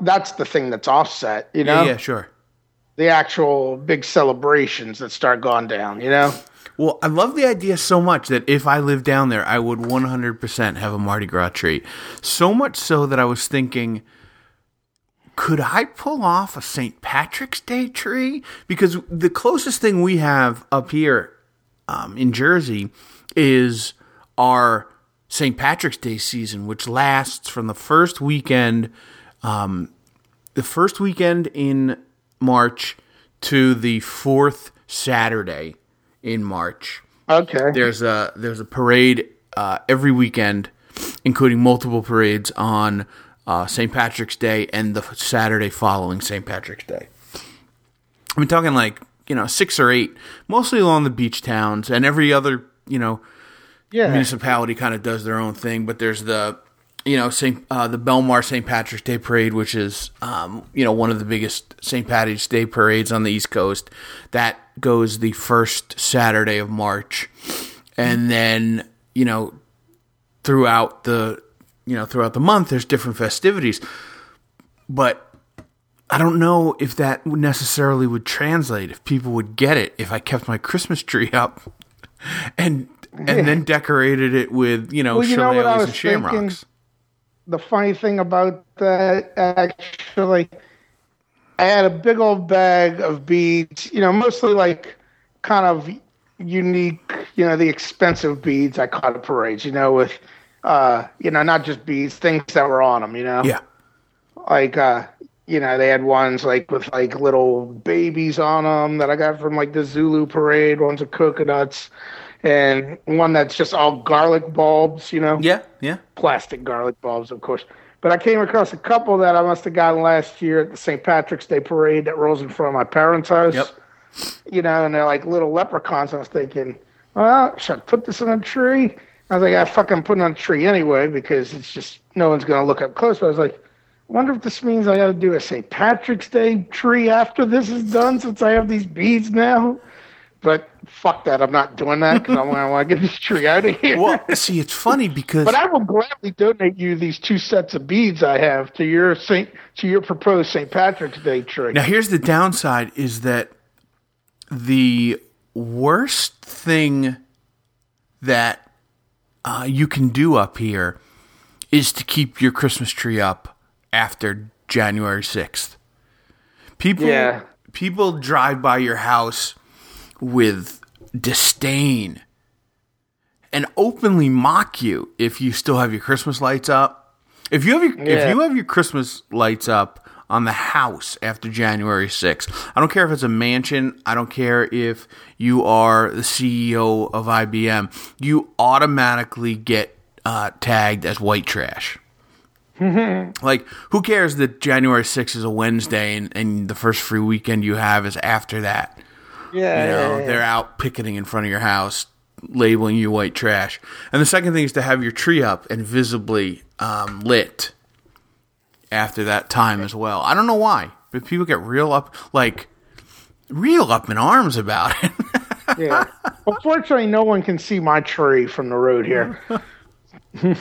Speaker 3: that's the thing that's offset, you know?
Speaker 2: Yeah, yeah, sure.
Speaker 3: The actual big celebrations that start going down, you know?
Speaker 2: Well, I love the idea so much that if I lived down there, I would 100% have a Mardi Gras tree. So much so that I was thinking, could I pull off a St. Patrick's Day tree? Because the closest thing we have up here um, in Jersey is our St. Patrick's Day season, which lasts from the first weekend, um, the first weekend in March to the fourth Saturday in March.
Speaker 3: Okay.
Speaker 2: There's a there's a parade uh, every weekend, including multiple parades on uh, St. Patrick's Day and the Saturday following St. Patrick's Day. I'm talking like you know six or eight, mostly along the beach towns, and every other you know
Speaker 3: yeah.
Speaker 2: municipality kind of does their own thing. But there's the you know St. Uh, the Belmar St. Patrick's Day parade, which is um, you know one of the biggest St. Patrick's Day parades on the East Coast. That goes the first Saturday of March, and then you know throughout the you know throughout the month there's different festivities, but I don't know if that necessarily would translate if people would get it if I kept my Christmas tree up and and then decorated it with you know
Speaker 3: Well, you know what I was
Speaker 2: and shamrocks.
Speaker 3: thinking? The funny thing about that actually I had a big old bag of beads, you know, mostly like kind of unique, you know, the expensive beads I caught at parades, you know, with uh, you know, not just beads, things that were on them, you know.
Speaker 2: Yeah,
Speaker 3: Like uh, you know, they had ones like with like little babies on them that I got from like the Zulu parade, ones with coconuts and one that's just all garlic bulbs, you know
Speaker 2: yeah, yeah.
Speaker 3: plastic garlic bulbs, of course. But I came across a couple that I must have gotten last year at the St. Patrick's Day parade that rolls in front of my parents' house.
Speaker 2: Yep.
Speaker 3: You know, and they're like little leprechauns. I was thinking, well, should I put this on a tree? I was like, I fucking put it on a tree anyway because it's just no one's going to look up close. But I was like, I wonder if this means I got to do a St. Patrick's Day tree after this is done since I have these beads now. But fuck that, I'm not doing that because I want to get this tree out of here.
Speaker 2: Well, see, it's funny because
Speaker 3: But I will gladly donate you these two sets of beads I have to your Saint to your proposed St. Patrick's Day tree.
Speaker 2: now here's the downside: is that the worst thing that uh, you can do up here is to keep your Christmas tree up after January sixth. People,
Speaker 3: Yeah.
Speaker 2: people drive by your house with disdain and openly mock you if you still have your Christmas lights up. If you have your if you have your Christmas lights up on the house after January 6th, I don't care if it's a mansion, I don't care if you are the CEO of IBM, you automatically get uh, tagged as white trash. like, who cares that January 6th is a Wednesday and, and the first free weekend you have is after that?
Speaker 3: Yeah,
Speaker 2: You know,
Speaker 3: yeah, yeah.
Speaker 2: they're out picketing in front of your house, labeling you white trash. And the second thing is to have your tree up and visibly um, lit after that time as well. I don't know why, but people get real up, like, real up in arms about it.
Speaker 3: yeah. Unfortunately, no one can see my tree from the road here.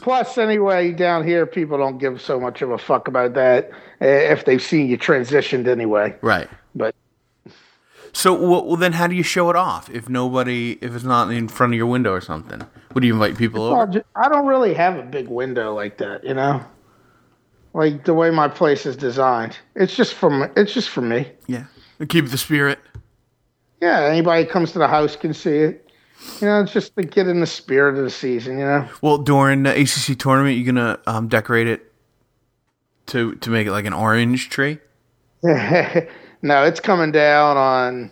Speaker 3: Plus, anyway, down here, people don't give so much of a fuck about that eh, if they've seen you transitioned anyway.
Speaker 2: right. So, well, then how do you show it off if nobody, if it's not in front of your window or something? Would you invite people
Speaker 3: well,
Speaker 2: over?
Speaker 3: ju- I don't really have a big window like that, you know. like the way my place is designed. It's just from it's just for me.
Speaker 2: Yeah. Keep the spirit.
Speaker 3: Yeah, anybody comes to the house can see it. You know, it's just to get in the spirit of the season. You know.
Speaker 2: Well, during the ACC tournament, you're gonna um, decorate it to to make it like an orange tree.
Speaker 3: no, it's coming down on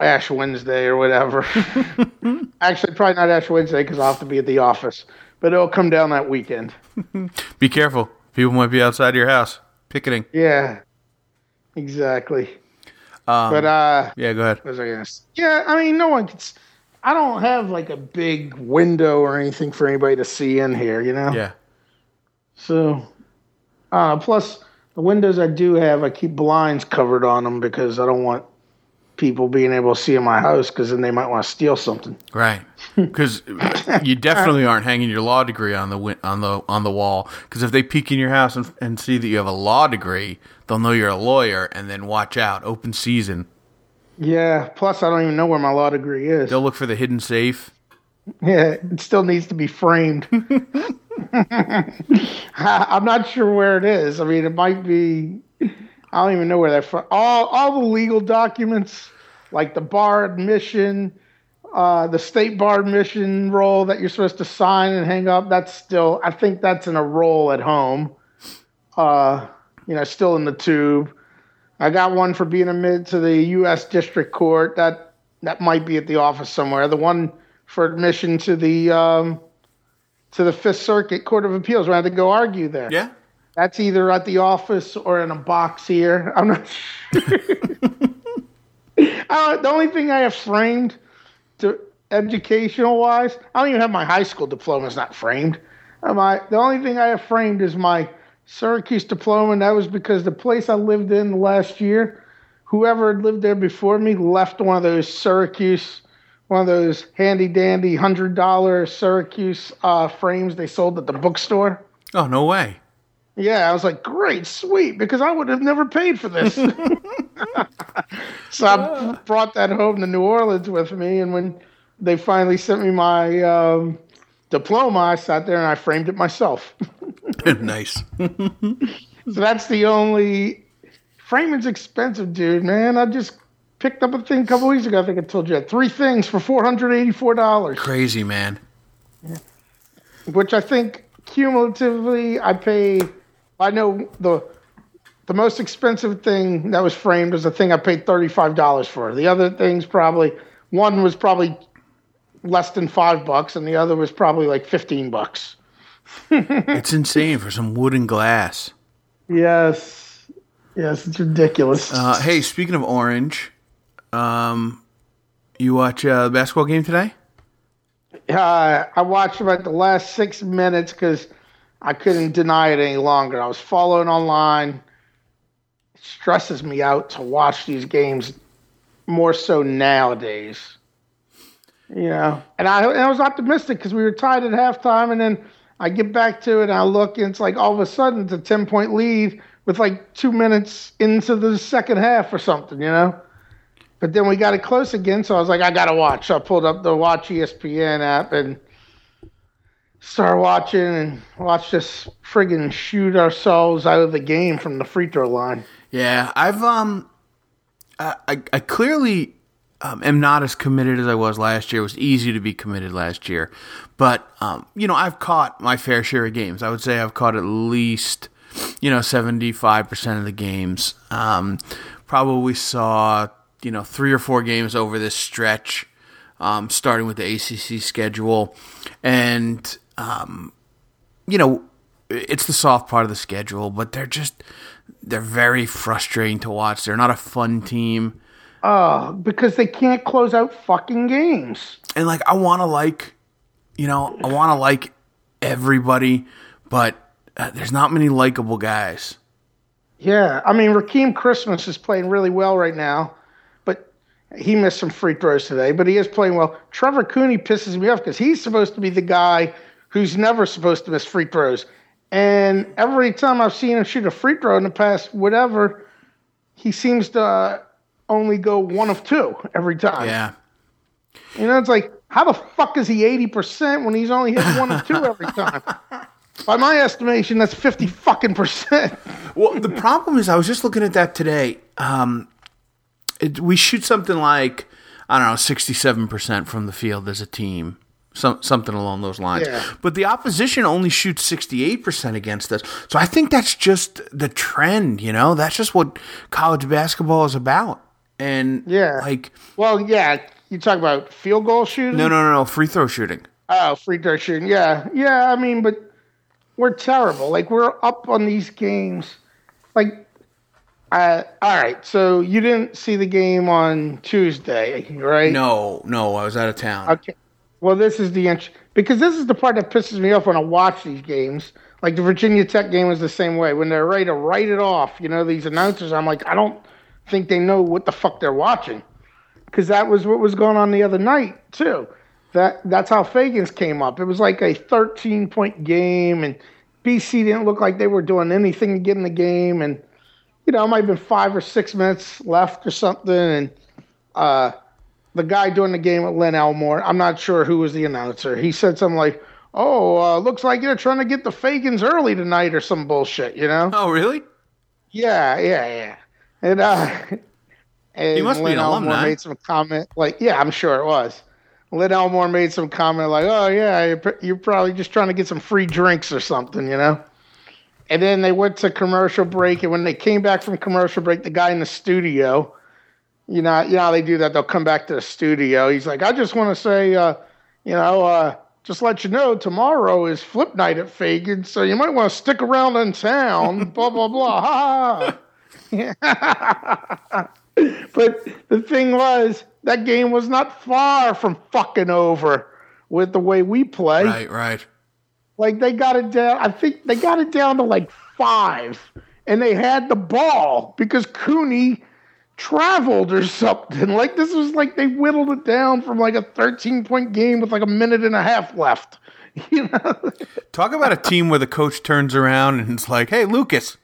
Speaker 3: Ash Wednesday or whatever. Actually, probably not Ash Wednesday because I'll have to be at the office, but it'll come down that weekend.
Speaker 2: Be careful. People might be outside your house picketing.
Speaker 3: Yeah, exactly.
Speaker 2: Um,
Speaker 3: But uh,
Speaker 2: yeah, go ahead.
Speaker 3: what was I gonna say? Yeah, I mean, no one can. s- I don't have like a big window or anything for anybody to see in here. You know.
Speaker 2: Yeah.
Speaker 3: So, uh, plus the windows I do have, I keep blinds covered on them because I don't want people being able to see in my house because then they might want to steal something.
Speaker 2: Right. Because you definitely aren't hanging your law degree on the win- on the on the wall. Because if they peek in your house and, and see that you have a law degree, they'll know you're a lawyer, and then watch out. Open season.
Speaker 3: Yeah. Plus, I don't even know where my law degree is.
Speaker 2: They'll look for the hidden safe.
Speaker 3: Yeah, it still needs to be framed. I'm not sure where it is. I mean, it might be. I don't even know where that. Fr- all all the legal documents, like the bar admission, uh, the state bar admission roll that you're supposed to sign and hang up. That's still. I think that's in a roll at home. Uh, you know, still in the tube. I got one for being admitted to the U.S. District Court. That that might be at the office somewhere. The one for admission to the um, to the Fifth Circuit Court of Appeals I had to go argue there.
Speaker 2: Yeah.
Speaker 3: That's either at the office or in a box here. I'm not sure. uh, the only thing I have framed to educational wise, I don't even have my high school diploma not framed. Uh, my the only thing I have framed is my Syracuse diploma, and that was because the place I lived in last year, whoever had lived there before me left one of those Syracuse, one of those handy dandy hundred dollar Syracuse uh, frames they sold at the bookstore.
Speaker 2: Oh no way.
Speaker 3: Yeah, I was like, great, sweet, because I would have never paid for this. so I brought that home to New Orleans with me, and when they finally sent me my um, diploma, I sat there and I framed it myself.
Speaker 2: nice.
Speaker 3: so that's the only framing's expensive, dude. Man, I just picked up a thing a couple weeks ago. I think I told you that. three things for four hundred eighty-four dollars,
Speaker 2: Crazy man. Yeah.
Speaker 3: which I think cumulatively I pay. I know the the most expensive thing that was framed was the thing I paid thirty-five dollars for. The other things probably one was probably less than five bucks, and the other was probably like fifteen bucks.
Speaker 2: It's insane for some wood and glass.
Speaker 3: Yes, yes, it's ridiculous.
Speaker 2: Uh, hey, speaking of orange, um, you watch uh, the basketball game today?
Speaker 3: Uh, I watched about the last six minutes because I couldn't deny it any longer. I was following online. It stresses me out to watch these games more so nowadays. You know, and I, and I was optimistic because we were tied at halftime, and then I get back to it and I look, and it's like all of a sudden it's a ten point lead with like two minutes into the second half or something. You know. But then we got it close again, so I was like, I gotta watch. So I pulled up the Watch ESPN app and started watching and watched us friggin' shoot ourselves out of the game from the free throw line.
Speaker 2: Yeah, I've um, I I, I clearly um, am not as committed as I was last year. It was easy to be committed last year, but um, you know, I've caught my fair share of games. I would say I've caught at least you know seventy five percent of the games. Um, probably saw you know three or four games over this stretch. Um, starting with the ACC schedule, and um, you know, it's the soft part of the schedule, but they're just they're very frustrating to watch. They're not a fun team.
Speaker 3: Uh, because they can't close out fucking games.
Speaker 2: And like I want to like, you know, I want to like everybody, but uh, there's not many likable guys.
Speaker 3: Yeah, I mean Rakeem Christmas is playing really well right now, he missed some free throws today. But he is playing well. Trevor Cooney pisses me off because he's supposed to be the guy who's never supposed to miss free throws. And every time I've seen him shoot a free throw in the past, whatever, he seems to uh, only go one of two every time.
Speaker 2: Yeah.
Speaker 3: You know, it's like, how the fuck is he 80% when he's only hit one of two every time? By my estimation, that's fifty fucking percent.
Speaker 2: Well, the problem is, I was just looking at that today. Um, it, we shoot something like I don't know, sixty-seven percent from the field as a team, some something along those lines.
Speaker 3: Yeah.
Speaker 2: But the opposition only shoots sixty-eight percent against us. So I think that's just the trend. You know, that's just what college basketball is about. And
Speaker 3: Yeah.
Speaker 2: like
Speaker 3: Well, yeah, you talk about field goal shooting.
Speaker 2: no, no, no, no, free throw shooting.
Speaker 3: Oh, free throw shooting. Yeah, yeah. I mean, but we're terrible. Like we're up on these games. Like, uh, all right. So you didn't see the game on Tuesday, right?
Speaker 2: No, no, I was out of town.
Speaker 3: Okay. Well, this is the int- because this is the part that pisses me off when I watch these games. Like the Virginia Tech game was the same way. When they're ready to write it off, you know, these announcers, I'm like, I don't think they know what the fuck they're watching. Because that was what was going on the other night too. That that's how Fagans came up. It was like a 13 point game, and BC didn't look like they were doing anything to get in the game, and you know, it might have been five or six minutes left or something, and uh, the guy doing the game at Lynn Elmore, I'm not sure who was the announcer. He said something like, "Oh, uh, looks like you're trying to get the Fagans early tonight or some bullshit," you know?
Speaker 2: oh, really?
Speaker 3: Yeah, yeah, yeah. And uh, and
Speaker 2: He must be an
Speaker 3: Elmore
Speaker 2: alumni.
Speaker 3: made some comment like, "Yeah, I'm sure it was." Lynn Elmore made some comment like, "Oh yeah, you're, pr- you're probably just trying to get some free drinks or something," you know. And then they went to commercial break, and when they came back from commercial break, the guy in the studio, you know, you know how they do that. They'll come back to the studio. He's like, "I just want to say, uh, you know, uh, just let you know, tomorrow is flip night at Fagan, so you might want to stick around in town." blah blah blah. Ha ha. but the thing was, that game was not far from fucking over with the way we play.
Speaker 2: Right, right.
Speaker 3: Like they got it down. I think they got it down to like five, and they had the ball because Cooney traveled or something. Like this was like they whittled it down from like a 13 point game with like a minute and a half left. You know?
Speaker 2: Talk about a team where the coach turns around and it's like, "Hey, Lucas,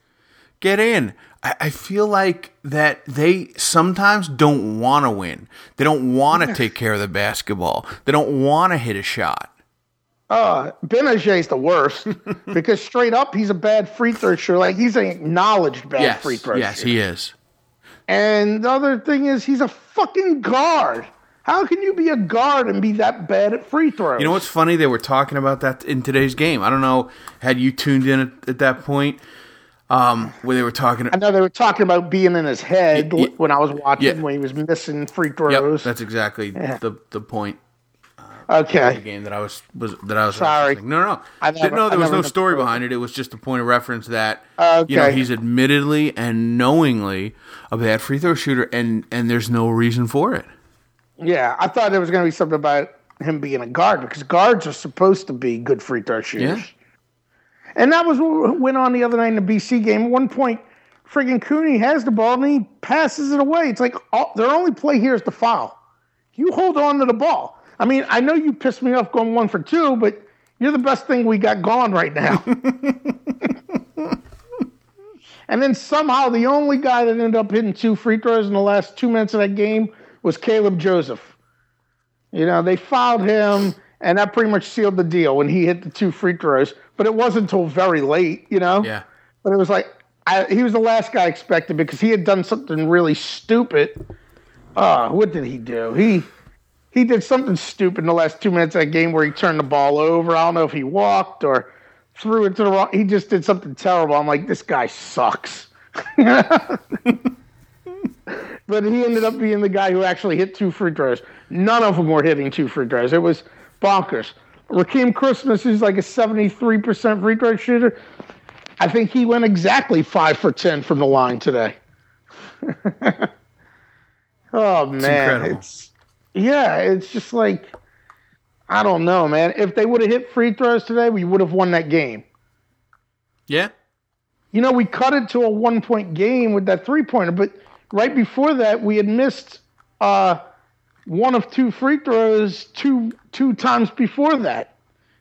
Speaker 2: get in." I, I feel like that they sometimes don't want to win. They don't want to take care of the basketball. They don't want to hit a shot.
Speaker 3: Uh, Gbinije's the worst because straight up he's a bad free throw shooter. Like he's an acknowledged bad
Speaker 2: Yes,
Speaker 3: free throw shooter.
Speaker 2: yes,
Speaker 3: shooter.
Speaker 2: he is.
Speaker 3: And the other thing is he's a fucking guard. How can you be a guard and be that bad at free throws?
Speaker 2: You know what's funny? They were talking about that in today's game. I don't know. Had you tuned in at, at that point um, where they were talking?
Speaker 3: I know they were talking about being in his head
Speaker 2: Y- y-
Speaker 3: when I was watching
Speaker 2: yeah.
Speaker 3: when he was missing free
Speaker 2: Yep,
Speaker 3: throws.
Speaker 2: that's exactly the the point.
Speaker 3: Okay.
Speaker 2: the game that I was was that I was
Speaker 3: Sorry.
Speaker 2: referencing. No, no,
Speaker 3: I
Speaker 2: Didn't
Speaker 3: never-
Speaker 2: know there
Speaker 3: I
Speaker 2: was no story behind it. It was just a point of reference that you know he's admittedly and knowingly a bad free throw shooter, and and there's no reason for it.
Speaker 3: Yeah, I thought there was going to be something about him being a guard because guards are supposed to be good free throw shooters.
Speaker 2: Yeah.
Speaker 3: And that was what went on the other night in the BC game. At one point, friggin' Cooney has the ball and he passes it away. It's like all, their only play here is the foul. You hold on to the ball. I mean, I know you pissed me off going one for two, but you're the best thing we got going right now. and then somehow the only guy that ended up hitting two free throws in the last two minutes of that game was Kaleb Joseph. You know, they fouled him, and that pretty much sealed the deal when he hit the two free throws. But it wasn't until very late, you know?
Speaker 2: Yeah,
Speaker 3: But it was like, I, he was the last guy I expected because he had done something really stupid. Uh, what did he do? He he did something stupid in the last two minutes of that game where he turned the ball over. I don't know if he walked or threw it to the wrong. He just did something terrible. I'm like, this guy sucks. but he ended up being the guy who actually hit two free throws. None of them were hitting two free throws. It was bonkers. Rakeem Christmas is like a 73% free throw shooter. I think he went exactly five for 10 from the line today. oh, man.
Speaker 2: incredible.
Speaker 3: It's, yeah, it's just like, I don't know, man. If they would have hit free throws today, we would have won that game.
Speaker 2: yeah.
Speaker 3: You know, we cut it to a one point game with that three pointer, but right before that, we had missed uh, one of two free throws two two times before that.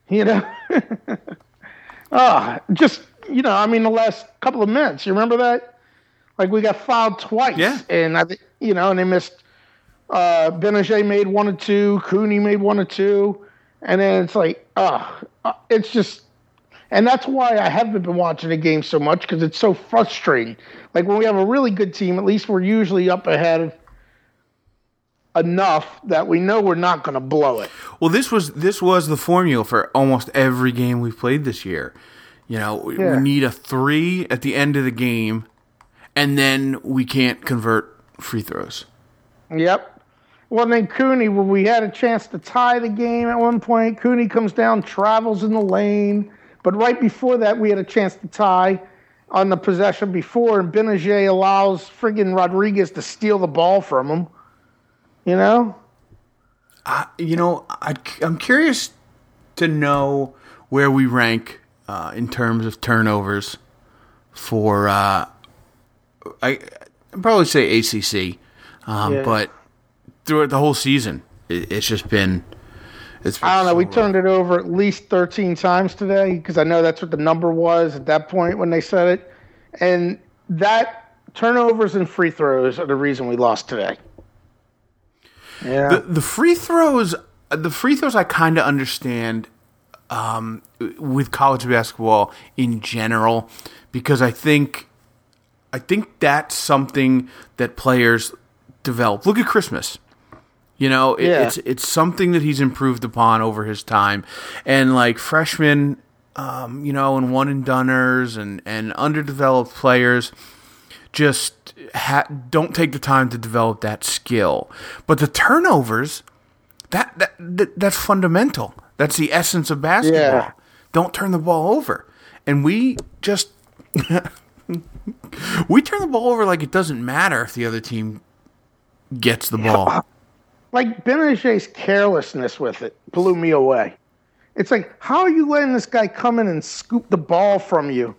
Speaker 3: You know, ah, just you know, I mean, the last couple of minutes. You remember that? Like we got fouled twice,
Speaker 2: Yeah.
Speaker 3: and I, you know, and they missed. Uh, Gbinije made one or two. Cooney made one or two, and then it's like, oh, uh, it's just And that's why I haven't been watching the game so much because it's so frustrating. Like when we have a really good team, at least we're usually up ahead enough that we know we're not going to blow it.
Speaker 2: Well, this was this was the formula for almost every game we've played this year. You know,
Speaker 3: Yeah.
Speaker 2: we need a three at the end of the game, and then we can't convert free throws.
Speaker 3: Yep. Well, then Cooney, when we had a chance to tie the game at one point, Cooney comes down, travels in the lane. But right before that, we had a chance to tie on the possession before, and Gbinije allows friggin' Rodriguez to steal the ball from him. You know?
Speaker 2: You know, I, I'm curious to know where we rank uh, in terms of turnovers for. Uh, I I'd probably say ACC, um,
Speaker 3: Yeah.
Speaker 2: but throughout the whole season, it, it's just been. It's been
Speaker 3: I don't know.
Speaker 2: so
Speaker 3: We
Speaker 2: rough.
Speaker 3: turned it over at least 13 times today because I know that's what the number was at that point when they said it. And that turnovers and free throws are the reason we lost today. Yeah.
Speaker 2: the, the free throws the free throws I kind of understand um, with college basketball in general because I think I think that's something that players develop. Look at Christmas. You know, it,
Speaker 3: Yeah.
Speaker 2: it's it's something that he's improved upon over his time, and like freshmen, um, you know, and one and dunners and and underdeveloped players just ha- don't take the time to develop that skill. But the turnovers, that, that, that that's fundamental. That's the essence of basketball.
Speaker 3: Yeah.
Speaker 2: Don't turn the ball over. And we just we turn the ball over like it doesn't matter if the other team gets the ball.
Speaker 3: Like Gbinije's carelessness with it blew me away. It's like, how are you letting this guy come in and scoop the ball from you?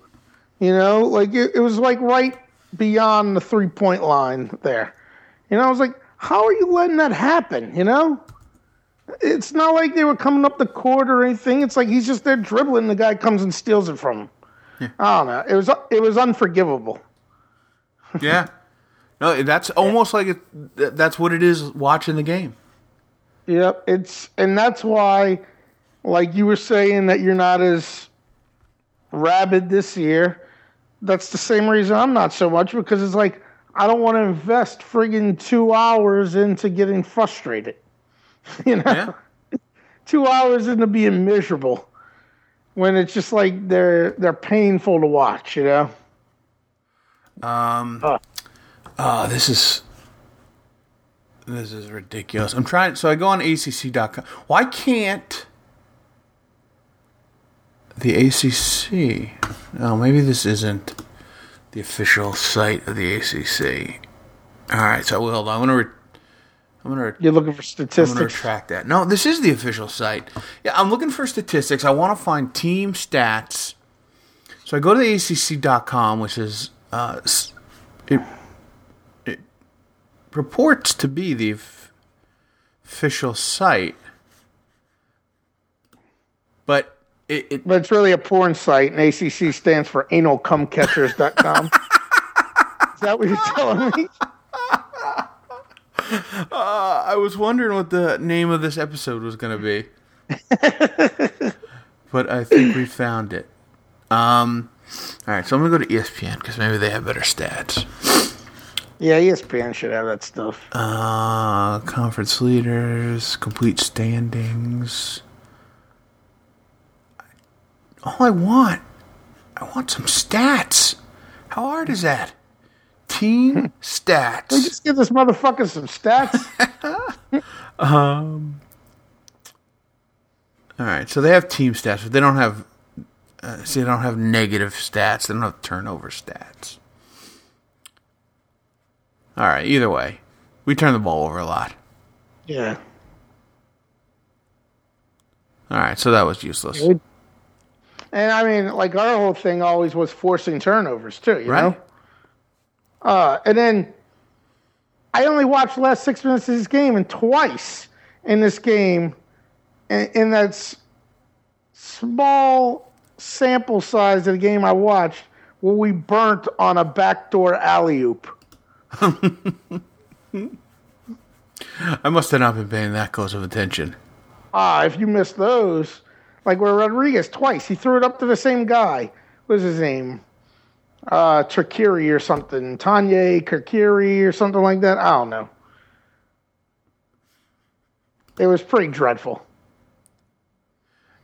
Speaker 3: You know, like it, it was like right beyond the three point line there. You know, I was like, how are you letting that happen? You know, it's not like they were coming up the court or anything. It's like he's just there dribbling. The guy comes and steals it from him. I don't know. It was it was unforgivable.
Speaker 2: yeah. No, that's almost like it, that's what it is watching the game.
Speaker 3: Yep, it's and that's why, like you were saying, that you're not as rabid this year. That's the same reason I'm not so much because it's like I don't want to invest friggin' two hours into getting frustrated. You know,
Speaker 2: Yeah.
Speaker 3: two hours into being miserable when it's just like they're they're painful to watch. You know.
Speaker 2: Um, Oh, this is this is ridiculous. I'm trying. So I go on ACC.com. Why can't the ACC? Oh, maybe this isn't the official site of the ACC. All right, so hold on. I'm gonna. Re- I'm gonna. Re-
Speaker 3: You're looking for statistics.
Speaker 2: I'm gonna retract that. No, this is the official site. Yeah, I'm looking for statistics. I want to find team stats. So I go to the ACC.com, which is uh, it, it purports to be the f- official site, but it, it
Speaker 3: But it's really a porn site, and ACC stands for analcumcatchers.com. Is that what you're telling me?
Speaker 2: I was wondering what the name of this episode was going to be. but I think we found it. Um, all right, so I'm going to go to ESPN because maybe they have better stats.
Speaker 3: Yeah, ESPN should have that stuff.
Speaker 2: Uh, conference leaders, complete standings. All I want, I want some stats. How hard is that? Team stats.
Speaker 3: Just give this motherfucker some stats. um.
Speaker 2: All right, so they have team stats, but they don't have. Uh, see, they don't have negative stats. They don't have turnover stats. All right, either way, we turn the ball over a lot.
Speaker 3: yeah.
Speaker 2: All right, so that was useless,
Speaker 3: And I mean, like our whole thing always was forcing turnovers too, you
Speaker 2: right?
Speaker 3: know. Uh, and then I only watched the last six minutes of this game, and twice in this game, in, in that s- small sample size of the game I watched, where we burnt on a backdoor alley oop.
Speaker 2: I must have not been paying that close of attention.
Speaker 3: Ah, if you missed those, Like where Rodriguez twice, he threw it up to the same guy. What was his name? Uh, Turkiri or something. Tonye Jekiri or something like that. I don't know. It was pretty dreadful.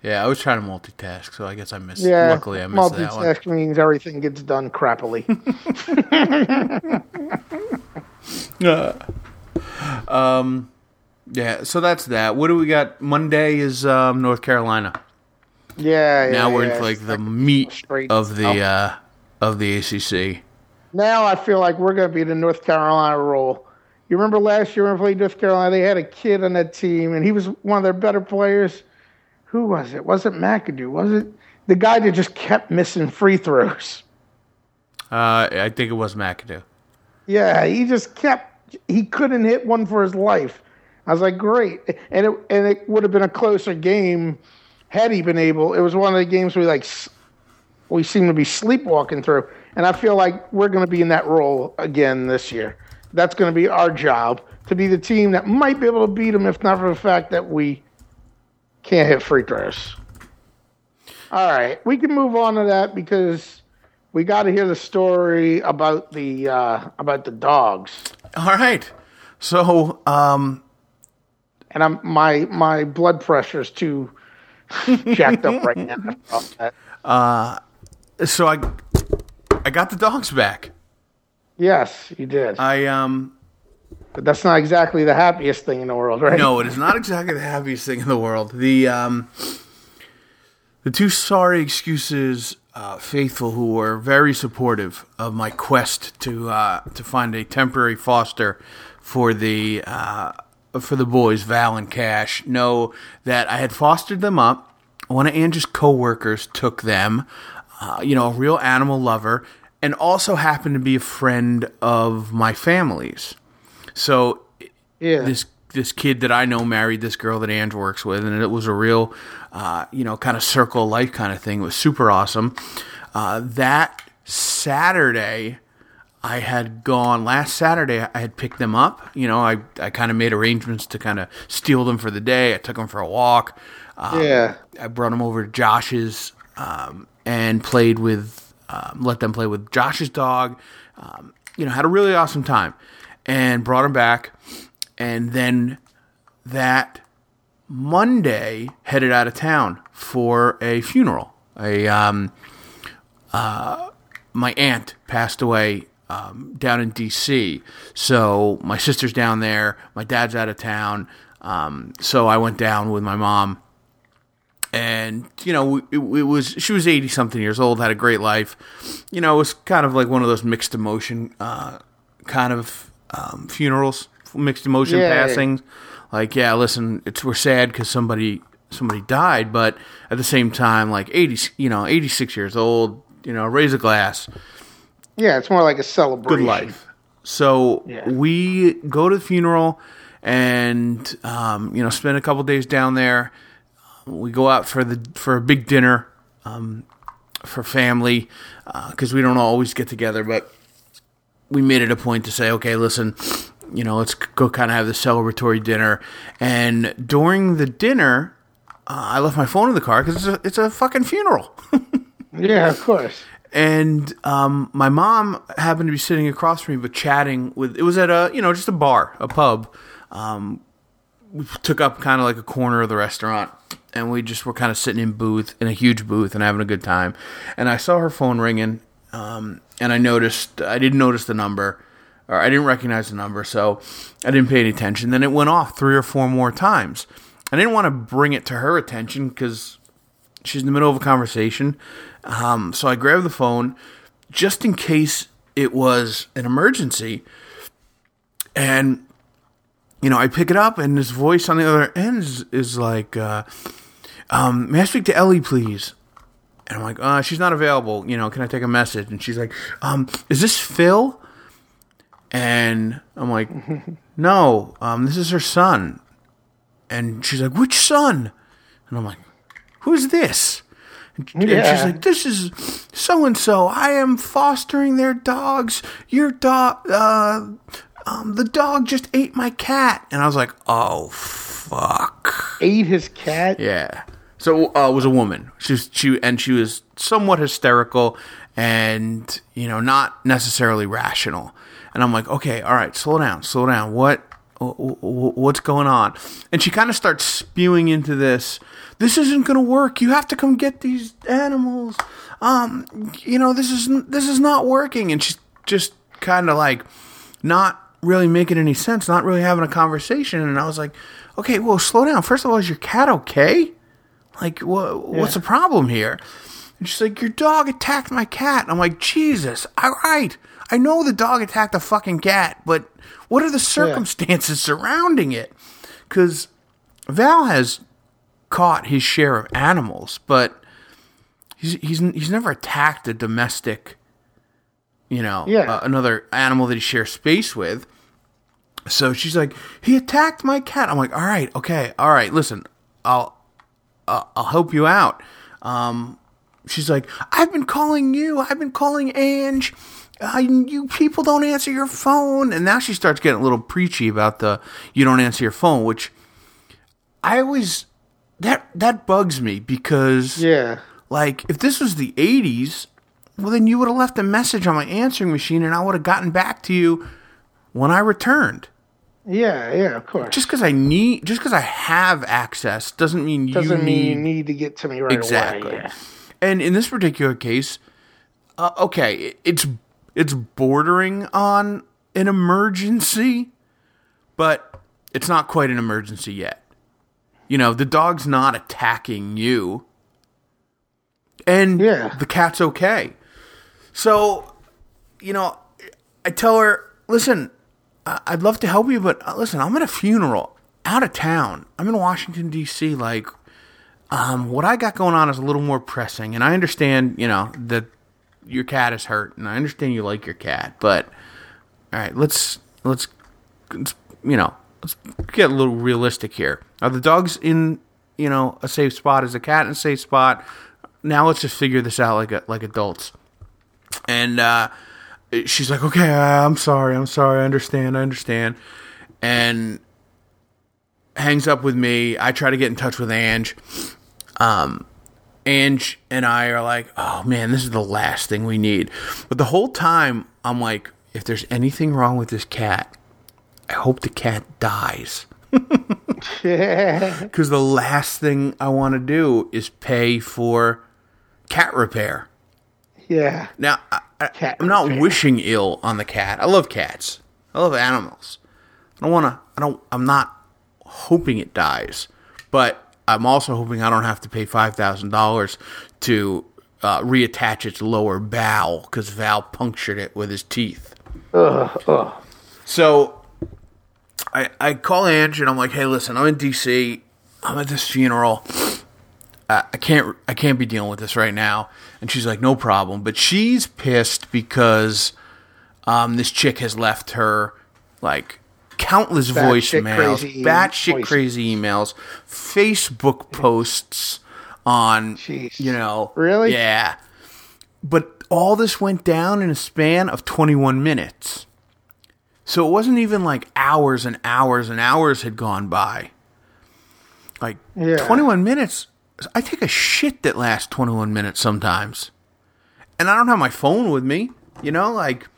Speaker 2: Yeah, I was trying to multitask, so I guess I missed.
Speaker 3: Yeah.
Speaker 2: luckily, I missed that one.
Speaker 3: multitask means everything gets done crappily.
Speaker 2: Um, yeah, so that's that. What do we got? Monday is um, North Carolina.
Speaker 3: yeah. yeah
Speaker 2: now we're
Speaker 3: yeah.
Speaker 2: into like the meat
Speaker 3: straight
Speaker 2: of the
Speaker 3: up.
Speaker 2: uh, of the ACC.
Speaker 3: Now I feel like we're going to be the North Carolina role. You remember last year when we played North Carolina, they had a kid on that team, and he was one of their better players. Who was it? Was it McAdoo? Was it the guy that just kept missing free throws?
Speaker 2: Uh, I think it was McAdoo.
Speaker 3: Yeah, he just kept. He couldn't hit one for his life. I was like, great, and it and it would have been a closer game had he been able. It was one of the games we like. We seem to be sleepwalking through, and I feel like we're going to be in that role again this year. That's going to be our job to be the team that might be able to beat them, if not for the fact that we can't hit free throws. All right, we can move on to that because we got to hear the story about the uh, about the dogs.
Speaker 2: All right. So, um,
Speaker 3: and I'm my my blood pressure is too jacked up right now. that.
Speaker 2: so I I got the dogs back.
Speaker 3: Yes, you did,
Speaker 2: I um
Speaker 3: but that's not exactly the happiest thing in the world, right?
Speaker 2: no, it is not exactly the happiest thing in the world. The um the two sorry excuses uh, faithful who were very supportive of my quest to uh, to find a temporary foster for the uh, for the boys Val and Cash know that I had fostered them up. One of Andrew's coworkers took them. Uh, you know, a real animal lover, and also happened to be a friend of my family's. So
Speaker 3: yeah,
Speaker 2: this this kid that I know married this girl that Andrew works with, and it was a real, uh, you know, kind of circle life kind of thing. It was super awesome. Uh, that Saturday, I had gone last Saturday. I had picked them up. You know, I I kind of made arrangements to kind of steal them for the day. I took them for a walk. Um,
Speaker 3: yeah,
Speaker 2: I brought them over to Josh's um, and played with, um, let them play with Josh's dog. Um, you know, had a really awesome time and brought them back. And then that Monday, headed out of town for a funeral. A um, uh, my aunt passed away um, down in D.C. So my sister's down there. My dad's out of town. Um, so I went down with my mom and you know it, it was she was 80 something years old had a great life you know it was kind of like one of those mixed emotion uh, kind of um, funerals mixed emotion
Speaker 3: Yeah.
Speaker 2: passings like yeah listen it's we're sad because somebody somebody died but at the same time like 80 you know 86 years old you know raise a glass
Speaker 3: yeah. It's more like a celebration.
Speaker 2: good life. So
Speaker 3: Yeah.
Speaker 2: we go to the funeral and um, you know spend a couple days down there. We go out for the for a big dinner um, for family because we don't always get together, but we made it a point to say, okay, listen, you know, let's go kind of have the celebratory dinner. And during the dinner, uh, I left my phone in the car because it's a, it's a fucking funeral.
Speaker 3: Yeah, of course.
Speaker 2: and um, my mom happened to be sitting across from me, but chatting with. It was at a you know just a bar, a pub. Um, we took up kind of like a corner of the restaurant, and we just were kind of sitting in booth in a huge booth and having a good time. And I saw her phone ringing, um, and I noticed I didn't notice the number, or I didn't recognize the number, so I didn't pay any attention. Then it went off three or four more times. I didn't want to bring it to her attention because she's in the middle of a conversation. Um, so I grabbed the phone just in case it was an emergency. And, you know, I pick it up and this voice on the other end is, is like, uh, um, may I speak to Ellie, please? And I'm like, uh, she's not available. You know, can I take a message? And she's like, um, is this Phil? And I'm like, no, um, this is her son. And she's like, which son? And I'm like, who's this? And and she's like, this is so and so. I am fostering their dogs. Your dog, uh, um, the dog just ate my cat. And I was like, oh, fuck.
Speaker 3: Ate his cat.
Speaker 2: Yeah. So uh, it was a woman. She was she and she was somewhat hysterical and you know not necessarily rational. And I'm like, okay, all right, slow down, slow down. What what's going on? And she kind of starts spewing into this. This isn't going to work. You have to come get these animals. Um, you know, this is this is not working. And she's just kind of like not really making any sense, not really having a conversation. And I was like, okay, well, slow down. First of all, is your cat okay? Like, wh- what's the problem here? And she's like, your dog attacked my cat. And I'm like, Jesus, all right. I know the dog attacked the fucking cat, but what are the circumstances yeah. surrounding it? Because Val has caught his share of animals, but he's he's he's never attacked a domestic, you know,
Speaker 3: yeah.
Speaker 2: uh, another animal that he shares space with. So she's like, he attacked my cat. I'm like, all right, okay, all right. Listen, I'll I'll help you out. Um, she's like, I've been calling you. I've been calling Ange uh, you people don't answer your phone. And now she starts getting a little preachy about the you don't answer your phone, which I always that that bugs me because
Speaker 3: yeah,
Speaker 2: like if this was the '80s, well then you would have left a message on my answering machine, and I would have gotten back to you when I returned.
Speaker 3: Yeah, yeah, of course.
Speaker 2: Just because I need, just because I have access, doesn't mean you
Speaker 3: doesn't
Speaker 2: need,
Speaker 3: mean you need to get to me right
Speaker 2: exactly.
Speaker 3: away. Yeah.
Speaker 2: And in this particular case, uh, okay, it's it's bordering on an emergency, but it's not quite an emergency yet. You know, the dog's not attacking you. And
Speaker 3: yeah.
Speaker 2: the cat's okay. So, you know, I tell her, listen, I'd love to help you, but uh, listen, I'm at a funeral out of town. I'm in Washington, D.C. Like, um, what I got going on is a little more pressing. And I understand, you know, that your cat is hurt, and I understand you like your cat, but all right, let's let's, let's you know let's get a little realistic here. Are the dogs in you know a safe spot? Is the cat in a safe spot? Now let's just figure this out like like adults. And uh, she's like, okay, I'm sorry, I'm sorry, I understand, I understand, and hangs up with me. I try to get in touch with Ange. Um, Ange and I are like, oh man, this is the last thing we need. But the whole time, I'm like, if there's anything wrong with this cat, I hope the cat dies. Because the last thing I want to do is pay for cat repair.
Speaker 3: Yeah.
Speaker 2: Now, I, am not wishing ill on the cat. I love cats. I love animals. I don't want to. I don't. I'm not hoping it dies, but I'm also hoping I don't have to pay five thousand dollars to uh, reattach its lower bow because Val punctured it with his teeth.
Speaker 3: Ugh, ugh.
Speaker 2: So I I call Ange and I'm like, hey, listen, I'm in DC. I'm at this funeral. I can't I can't be dealing with this right now. And she's like, no problem. But she's pissed because um, this chick has left her like countless bat voicemails, batshit crazy emails, Facebook posts on,
Speaker 3: Jeez.
Speaker 2: you know,
Speaker 3: really,
Speaker 2: yeah. But all this went down in a span of 21 minutes. So it wasn't even like hours and hours and hours had gone by. Like yeah. 21 minutes. I take a shit that lasts 21 minutes sometimes. And I don't have my phone with me, you know, like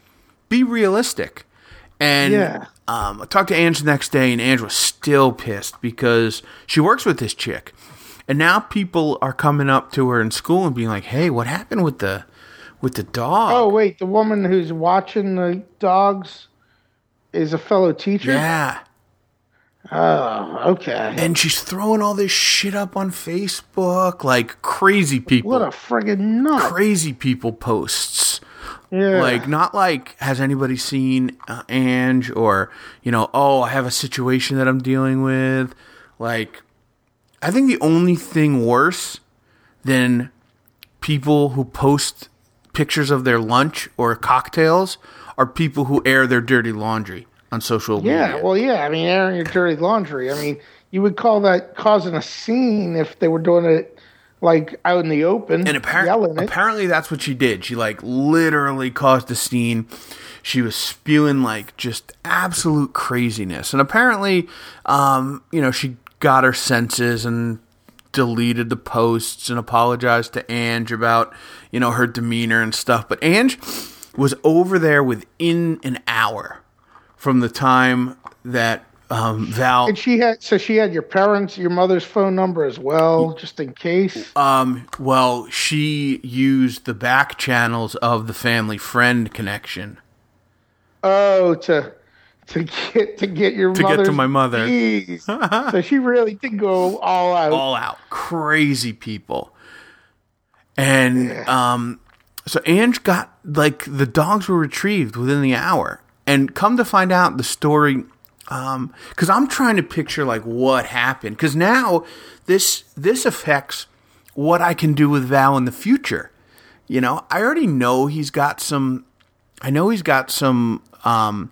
Speaker 2: be realistic. And
Speaker 3: yeah.
Speaker 2: Um, I talked to Ange the next day, and Ange was still pissed because she works with this chick. And now people are coming up to her in school and being like, "Hey, what happened with the with the dog?"
Speaker 3: Oh, wait, the woman who's watching the dogs is a fellow teacher.
Speaker 2: Yeah.
Speaker 3: Oh, okay.
Speaker 2: And she's throwing all this shit up on Facebook, like crazy people.
Speaker 3: What a friggin' nut!
Speaker 2: Crazy people posts
Speaker 3: yeah.
Speaker 2: Like, not like, has anybody seen uh, Ange or, you know, oh, I have a situation that I'm dealing with. Like, I think the only thing worse than people who post pictures of their lunch or cocktails are people who air their dirty laundry on social
Speaker 3: yeah,
Speaker 2: media.
Speaker 3: Yeah, well, yeah. I mean, airing your dirty laundry. I mean, you would call that causing a scene if they were doing it like out in the open
Speaker 2: and apparently apparently that's what she did. She like literally caused a scene. She was spewing like just absolute craziness. And apparently um, you know she got her senses and deleted the posts and apologized to Ange about, you know, her demeanor and stuff. But Ange was over there within an hour from the time that um, Val.
Speaker 3: And she had so she had your parents, your mother's phone number as well, just in case.
Speaker 2: Um, well, she used the back channels of the family friend connection
Speaker 3: Oh, to to get to get your
Speaker 2: to get to my mother.
Speaker 3: so she really did go all out.
Speaker 2: all out crazy people and um so Ange got like the dogs were retrieved within the hour and come to find out the story um cuz I'm trying to picture like what happened cuz now this this affects what I can do with Val in the future you know I already know he's got some I know he's got some um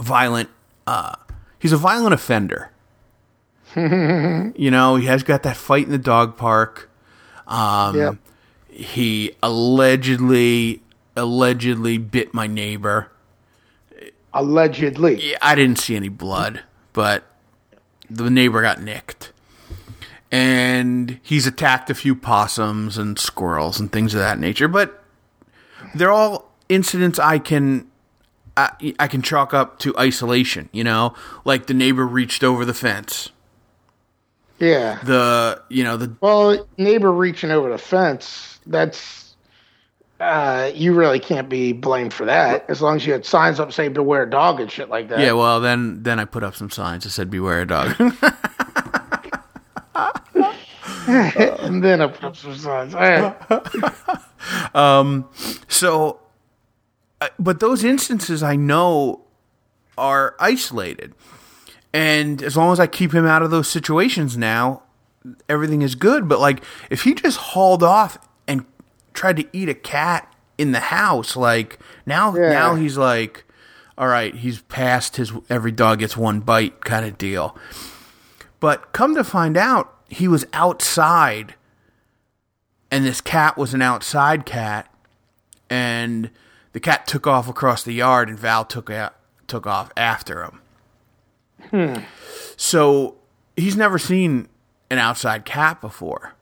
Speaker 2: violent uh he's a violent offender you know, he has got that fight in the dog park. Um,
Speaker 3: Yep.
Speaker 2: He allegedly, allegedly bit my neighbor.
Speaker 3: Allegedly.
Speaker 2: Yeah, I didn't see any blood, but the neighbor got nicked. And he's attacked a few possums and squirrels and things of that nature. But they're all incidents I can I, I can chalk up to isolation. You know, like the neighbor reached over the fence.
Speaker 3: Yeah.
Speaker 2: The you know the
Speaker 3: Well, neighbor reaching over the fence, that's uh you really can't be blamed for that. As long as you had signs up saying beware a dog and shit like that.
Speaker 2: yeah. Well, then then I put up some signs that said "Beware a dog."
Speaker 3: and then I put up some signs. All right.
Speaker 2: So, uh, but those instances I know are isolated. And as long as I keep him out of those situations now, everything is good. But like, if he just hauled off tried to eat a cat in the house, like now,
Speaker 3: Yeah.
Speaker 2: now he's like, all right, he's past his every dog gets one bite kind of deal. But come to find out, he was outside, and this cat was an outside cat, and the cat took off across the yard, and Val took out, took off after him. Hmm. So he's never seen an outside cat before.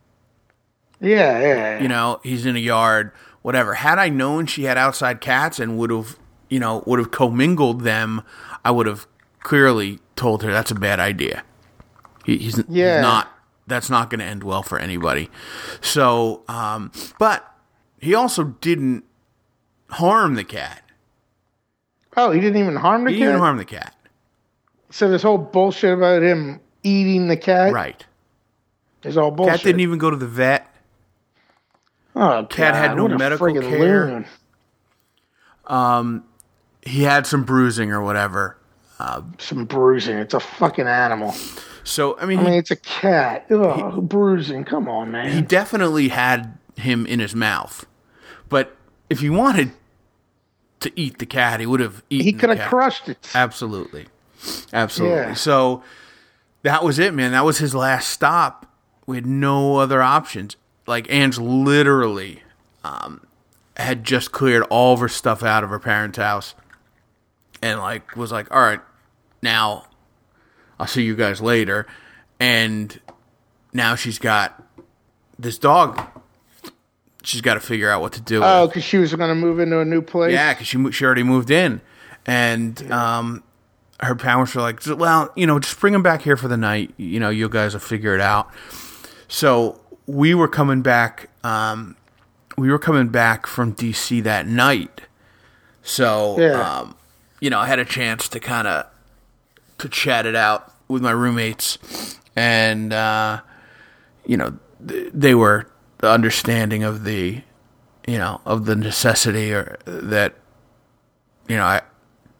Speaker 3: Yeah, yeah.
Speaker 2: You know, he's in a yard, whatever. Had I known she had outside cats and would have, you know, would have commingled them, I would have clearly told her that's a bad idea. He, he's
Speaker 3: Yeah.
Speaker 2: not. That's not going to end well for anybody. So, um, but he also didn't harm the cat.
Speaker 3: Oh, he didn't even harm the
Speaker 2: He
Speaker 3: cat.
Speaker 2: didn't harm the cat.
Speaker 3: So this whole bullshit about him eating the cat
Speaker 2: Right.
Speaker 3: is all bullshit.
Speaker 2: Cat didn't even go to the vet.
Speaker 3: Oh,
Speaker 2: cat had no medical care.
Speaker 3: loon.
Speaker 2: Um, he had some bruising or whatever.
Speaker 3: Uh, some bruising. It's a fucking animal.
Speaker 2: So I mean,
Speaker 3: I
Speaker 2: he-
Speaker 3: mean, it's a cat. Ugh, bruising. Come on, man.
Speaker 2: he definitely had him in his mouth. But if he wanted to eat the cat, he would have eaten.
Speaker 3: He could have crushed it.
Speaker 2: Absolutely, absolutely.
Speaker 3: Yeah.
Speaker 2: So that was it, man. That was his last stop. We had no other options. Like Ange literally um, had just cleared all of her stuff out of her parents' house, and like was like, "All right, now I'll see you guys later." And now she's got this dog. She's got to figure out what to do.
Speaker 3: Oh, because she was going to move into a new place.
Speaker 2: Yeah, because she she already moved in, and um, her parents were like, "Well, you know, just bring him back here for the night. You know, you guys will figure it out." So we were coming back. Um, we were coming back from DC that night. So,
Speaker 3: Yeah.
Speaker 2: um, you know, I had a chance to kind of to chat it out with my roommates, and uh, you know, th- they were understanding of the, you know, of the necessity or that, you know, I,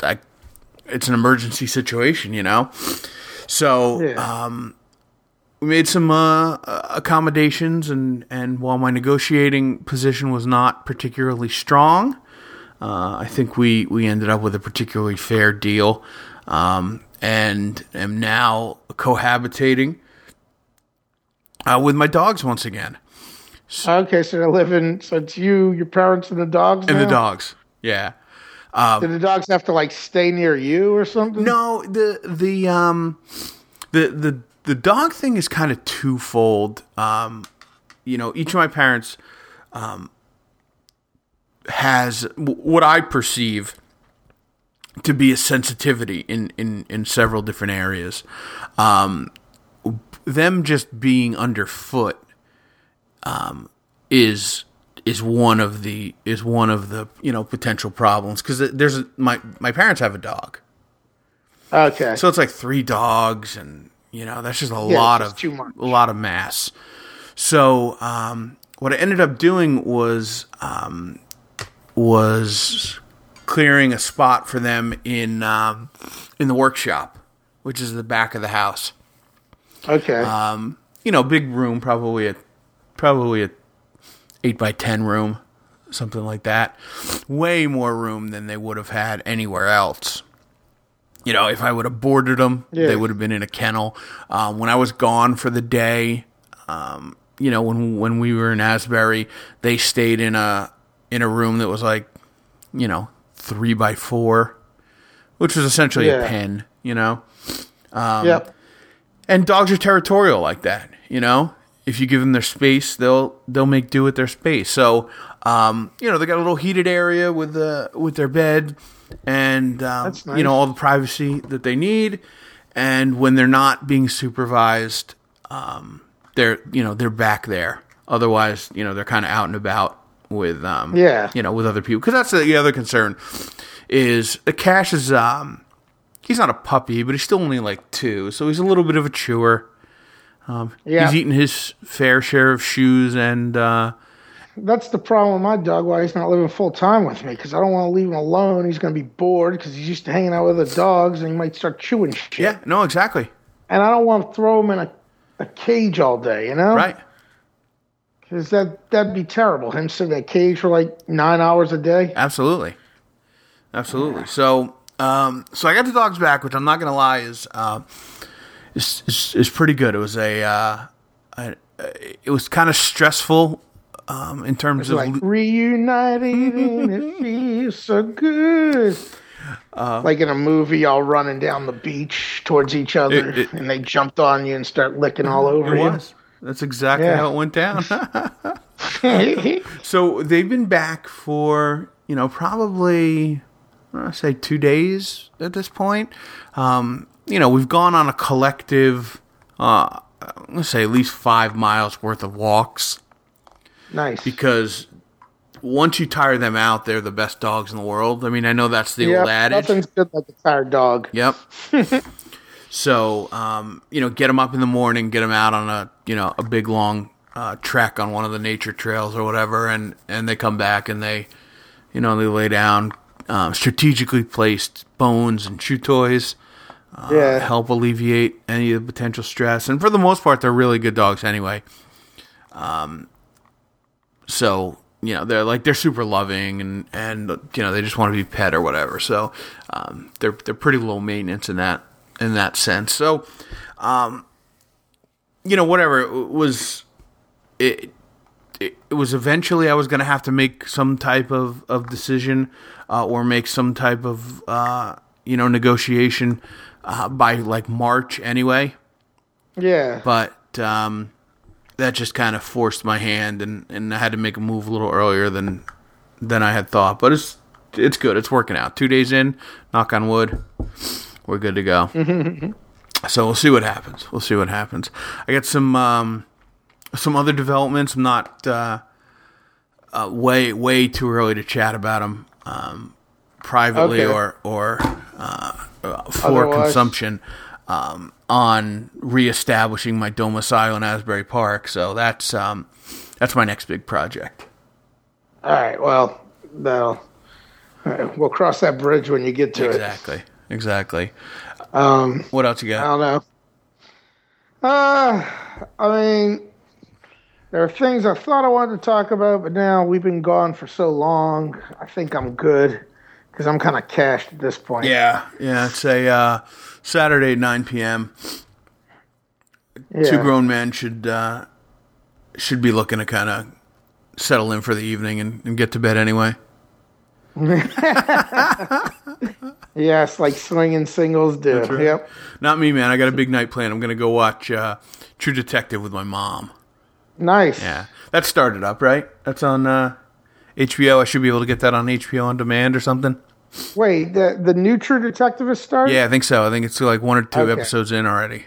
Speaker 2: I, it's an emergency situation, you know, so
Speaker 3: Yeah.
Speaker 2: um, we made some uh, accommodations, and and while my negotiating position was not particularly strong, uh, I think we we ended up with a particularly fair deal, um, and am now cohabitating uh, with my dogs once again,
Speaker 3: Okay, so they're living. So it's you, your parents, and the dogs.
Speaker 2: and the dogs. Yeah.
Speaker 3: Do the dogs have to like stay near you or something?
Speaker 2: No, the the um the the the dog thing is kind of twofold. Um, you know, each of my parents um, has w- what I perceive to be a sensitivity in in in several different areas. Um, them just being underfoot um, is is one of the is one of the you know potential problems because there's a, my my parents have a dog,
Speaker 3: Okay.
Speaker 2: so it's like three dogs, and you know that's just a
Speaker 3: Yeah,
Speaker 2: lot of a lot of mass. So um, what I ended up doing was um, was clearing a spot for them in um, in the workshop, which is the back of the house.
Speaker 3: okay.
Speaker 2: Um, you know, big room, probably a probably a eight by ten room, something like that. Way more room than they would have had anywhere else. You know, if I would have boarded them,
Speaker 3: Yeah.
Speaker 2: they would have been in a kennel. Um, when I was gone for the day, um, you know, when when we were in Asbury, they stayed in a in a room that was like, you know, three by four, which was essentially a pen. You know,
Speaker 3: yep.
Speaker 2: and dogs are territorial like that, you know. If you give them their space, they'll they'll make do with their space. So, um, you know, they got a little heated area with the with their bed, and um,
Speaker 3: That's
Speaker 2: you know all the privacy that they need. And when they're not being supervised, um, they're you know they're back there. Otherwise, you know they're kind of out and about with um,
Speaker 3: Yeah.
Speaker 2: you know with other people because that's the other concern is the cash is um he's not a puppy, but he's still only like two, so he's a little bit of a chewer.
Speaker 3: Yeah.
Speaker 2: He's eaten his fair share of shoes and uh,
Speaker 3: That's the problem with my dog. Why he's not living full time with me because I don't want to leave him alone. He's going to be bored because he's used to hanging out with other dogs and he might start chewing shit.
Speaker 2: yeah, no, exactly,
Speaker 3: And I don't want to throw him in a, a cage all day. You know.
Speaker 2: right.
Speaker 3: Because that that'd be terrible. Him sitting in a cage for like nine hours a day.
Speaker 2: Absolutely, absolutely. So, um, so I got the dogs back, which I'm not gonna lie is uh, is, is is pretty good. It was a, uh, a it was kind of stressful um, in terms of
Speaker 3: like reunited and it feels so good.
Speaker 2: Uh,
Speaker 3: like in a movie, all running down the beach towards each other,
Speaker 2: It- it-
Speaker 3: and they jumped on you and start licking all over
Speaker 2: it
Speaker 3: you.
Speaker 2: was. That's exactly
Speaker 3: Yeah.
Speaker 2: how it went down. So they've been back for you know probably I say two days at this point. Um, you know we've gone on a collective, uh, let's say at least five miles worth of walks
Speaker 3: nice.
Speaker 2: because once you tire them out, they're the best dogs in the world. I mean I know that's the
Speaker 3: yeah,
Speaker 2: old adage.
Speaker 3: nothing's good like a tired dog.
Speaker 2: Yep. so, um, you know, get them up in the morning, get them out on a, you know, a big long uh, trek on one of the nature trails or whatever, and and they come back and they, you know, they lay down um, strategically placed bones and chew toys. Uh,
Speaker 3: Yeah.
Speaker 2: help alleviate any of the potential stress, and for the most part, they're really good dogs anyway. Um, so you know they're like they're super loving and and you know they just want to be pet or whatever. So um, they're they're pretty low maintenance in that in that sense. So um, you know whatever it was it. It, it was eventually I was going to have to make some type of, of decision uh, or make some type of uh, you know negotiation uh, by like March anyway
Speaker 3: Yeah.
Speaker 2: but um, that just kind of forced my hand, and, and I had to make a move a little earlier than than I had thought. But it's it's good. It's working out. Two days in, knock on wood, we're good to go. so we'll see what happens. We'll see what happens. I got some um, some other developments. I'm not uh, uh, way way too early to chat about them um, privately
Speaker 3: Okay.
Speaker 2: or or uh, uh, for
Speaker 3: Otherwise-
Speaker 2: consumption um, on reestablishing my domicile in Asbury Park. So that's um, that's my next big project.
Speaker 3: All right. Well, that'll. right, we'll cross that bridge when you get to
Speaker 2: it. Exactly.
Speaker 3: Exactly. Um,
Speaker 2: What else you got?
Speaker 3: I don't know. Uh, I mean, there are things I thought I wanted to talk about, but now we've been gone for so long. I think I'm good because I'm kind of cashed at this point.
Speaker 2: Yeah, yeah. It's a uh, Saturday, nine p.m.
Speaker 3: Yeah.
Speaker 2: Two grown men should uh, should be looking to kind of settle in for the evening and, and get to bed anyway.
Speaker 3: Yes, like swinging singles do.
Speaker 2: right.
Speaker 3: Yep.
Speaker 2: Not me, man. I got a big night plan. I'm gonna go watch uh, True Detective with my mom.
Speaker 3: Nice.
Speaker 2: Yeah, that started up, right? That's on uh, HBO. I should be able to get that on HBO on demand or something.
Speaker 3: Wait, the the new True Detective has started.
Speaker 2: Yeah, I think so. I think it's like one or two
Speaker 3: Okay.
Speaker 2: episodes in already.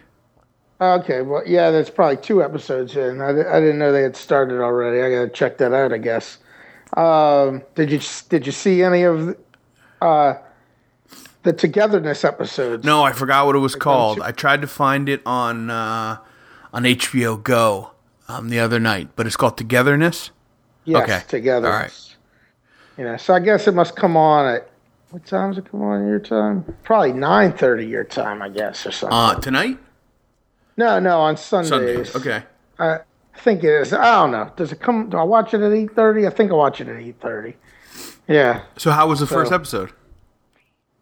Speaker 3: Okay. Well, yeah, that's probably two episodes in. I, I didn't know they had started already. I gotta check that out. I guess. Um, did you did you see any of uh, the Togetherness episodes?
Speaker 2: No, I forgot what it was called.
Speaker 3: two-
Speaker 2: I tried to find it on uh, on HBO Go um, the other night, but it's called Togetherness.
Speaker 3: Yes,
Speaker 2: okay.
Speaker 3: Togetherness.
Speaker 2: All right.
Speaker 3: You know, so I guess it must come on at what time does it come on your time? Probably nine thirty your time, I guess, or something.
Speaker 2: Uh, tonight,
Speaker 3: no, no, on Sundays.
Speaker 2: Sunday. Okay.
Speaker 3: I think it is. I don't know. Does it come? Do I watch it at eight thirty? I think I watch it at eight thirty. Yeah,
Speaker 2: So how was the first episode?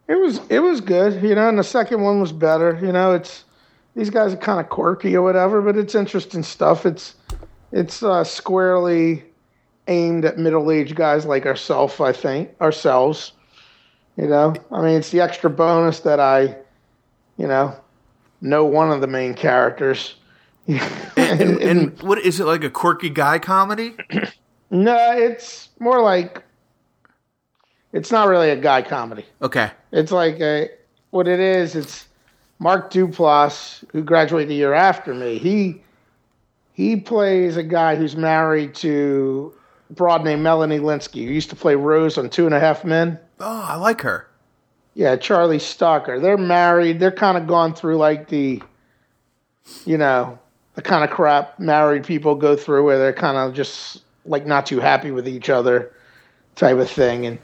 Speaker 3: it was it was good. You know, and the second one was better. You know, it's these guys are kind of quirky or whatever, but it's interesting stuff. It's it's uh, squarely aimed at middle aged guys like ourselves. I think ourselves. You know, I mean, it's the extra bonus that I, you know, know one of the main characters.
Speaker 2: And, and, and what is it like a quirky guy comedy?
Speaker 3: No, it's more like it's not really a guy comedy.
Speaker 2: Okay.
Speaker 3: It's like a what it is. It's Mark Duplass, who graduated the year after me. He he plays a guy who's married to a broad named Melanie Lynskey, who used to play Rose on Two and a Half Men.
Speaker 2: Oh, I like her.
Speaker 3: Yeah, Charlie Stalker. They're married. They're kind of gone through like the, you know, the kind of crap married people go through where they're kind of just like not too happy with each other type of thing. And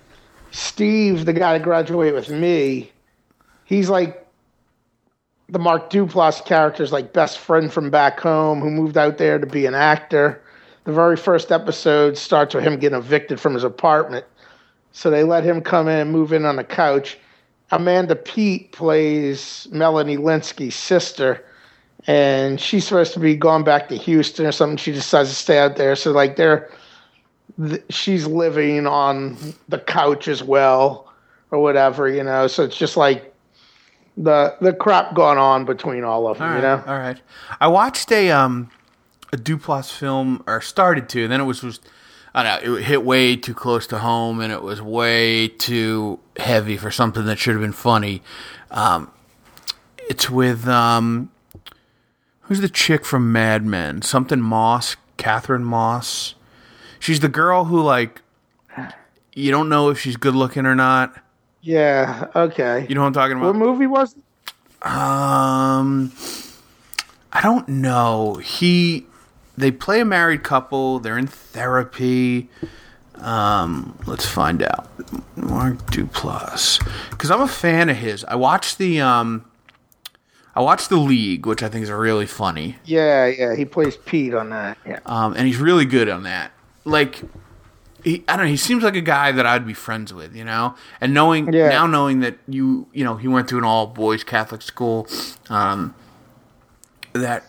Speaker 3: Steve, the guy that graduated with me, he's like the Mark Duplass character's like best friend from back home who moved out there to be an actor. The very first episode starts with him getting evicted from his apartment. So they let him come in and move in on the couch. Amanda Peet plays Melanie Lynskey's sister, and she's supposed to be going back to Houston or something. She decides to stay out there. So like they're, th- she's living on the couch as well, or whatever, you know. So it's just like the the crap going on between all of them,
Speaker 2: All
Speaker 3: you know.
Speaker 2: All right. I watched a um a Duplass film or started to, and then it was was I don't know, it hit way too close to home and it was way too heavy for something that should have been funny. Um it's with um who's the chick from Mad Men? Something Moss, Catherine Moss. She's the girl who like you don't know if she's good looking or not.
Speaker 3: Yeah. Okay.
Speaker 2: You know what I'm talking about?
Speaker 3: what movie was? it?
Speaker 2: Um, I don't know. He, they play a married couple. They're in therapy. Um, let's find out. Mark Duplass, because I'm a fan of his. I watched the um, I watched the League, which I think is really funny.
Speaker 3: Yeah, yeah. He plays Pete on that. Yeah.
Speaker 2: Um, and he's really good on that. Like, he, I don't know. He seems like a guy that I'd be friends with, you know. And knowing
Speaker 3: Yeah.
Speaker 2: now, knowing that you, you know, he went to an all boys Catholic school, um, that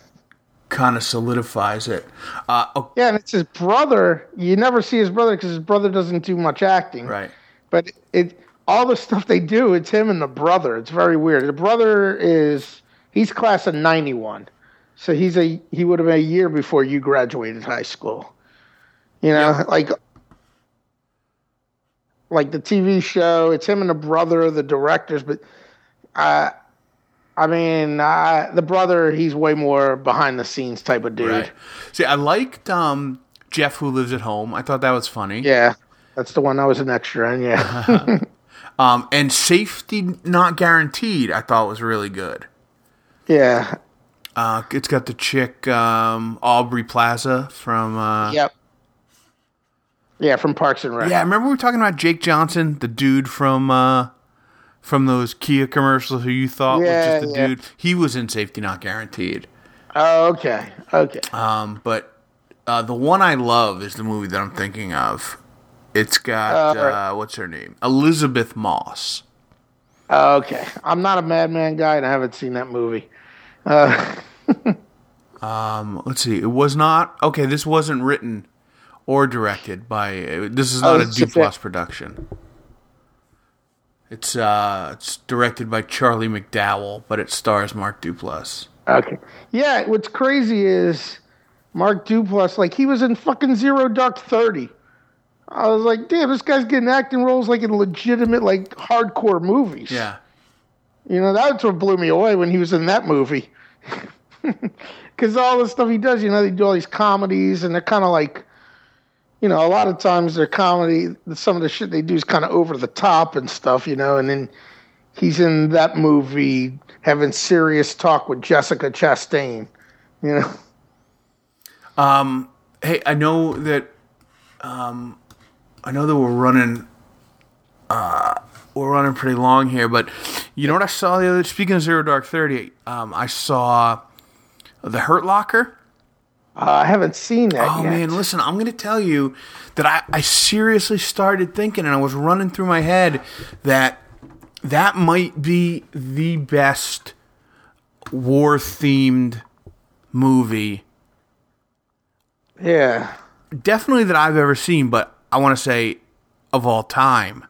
Speaker 2: kind of solidifies it. Uh, oh,
Speaker 3: Yeah, and it's his brother. You never see his brother because his brother doesn't do much acting.
Speaker 2: right.
Speaker 3: But it all the stuff they do, it's him and the brother. It's very weird. The brother is he's class of ninety one, so he's a he would have been a year before you graduated high school. You know, like like the TV show. It's him and the brother, the directors. But uh, I mean, uh, the brother, he's way more behind the scenes type of dude.
Speaker 2: Right. See, I liked um, Jeff who lives at home. I thought that was funny.
Speaker 3: Yeah, that's the one I was an extra in. Yeah.
Speaker 2: Um, and safety not guaranteed. I thought was really good.
Speaker 3: yeah.
Speaker 2: Uh, it's got the chick um, Aubrey Plaza from. Uh,
Speaker 3: Yep. Yeah, from Parks and Rec.
Speaker 2: Yeah, remember we were talking about Jake Johnson, the dude from uh from those Kia commercials who you thought
Speaker 3: Yeah,
Speaker 2: was just a
Speaker 3: yeah.
Speaker 2: dude. He was in Safety Not Guaranteed.
Speaker 3: Oh, okay. Okay.
Speaker 2: Um, but uh, the one I love is the movie that I'm thinking of. It's got
Speaker 3: Uh, right.
Speaker 2: uh, what's her name? Elisabeth Moss.
Speaker 3: Okay. I'm not a Madman guy, and I haven't seen that movie. Uh,
Speaker 2: Um, let's see. It was not okay. This wasn't written or directed by. uh, This is not
Speaker 3: Oh,
Speaker 2: a Duplass production. It's uh, it's directed by Charlie McDowell, but it stars Mark Duplass.
Speaker 3: Okay. Yeah, what's crazy is Mark Duplass, like he was in fucking Zero Dark Thirty. I was like, damn, this guy's getting acting roles like in legitimate, like hardcore movies.
Speaker 2: Yeah.
Speaker 3: You know, that's what blew me away when he was in that movie. Because all the stuff he does, you know, they do all these comedies and they're kind of like, you know, a lot of times their comedy, some of the shit they do is kind of over the top and stuff, you know, and then he's in that movie having serious talk with Jessica Chastain, you know.
Speaker 2: Um, hey, I know that. Um, I know that we're running. Uh, we're running pretty long here, but you know what I saw the other. Speaking of Zero Dark Thirty, um, I saw the Hurt Locker.
Speaker 3: Uh, I haven't seen that
Speaker 2: Oh
Speaker 3: yet.
Speaker 2: man, listen, I'm gonna tell you that I, I seriously started thinking, and I was running through my head that that might be the best war themed movie,
Speaker 3: Yeah.
Speaker 2: definitely that I've ever seen, but I want to say of all time.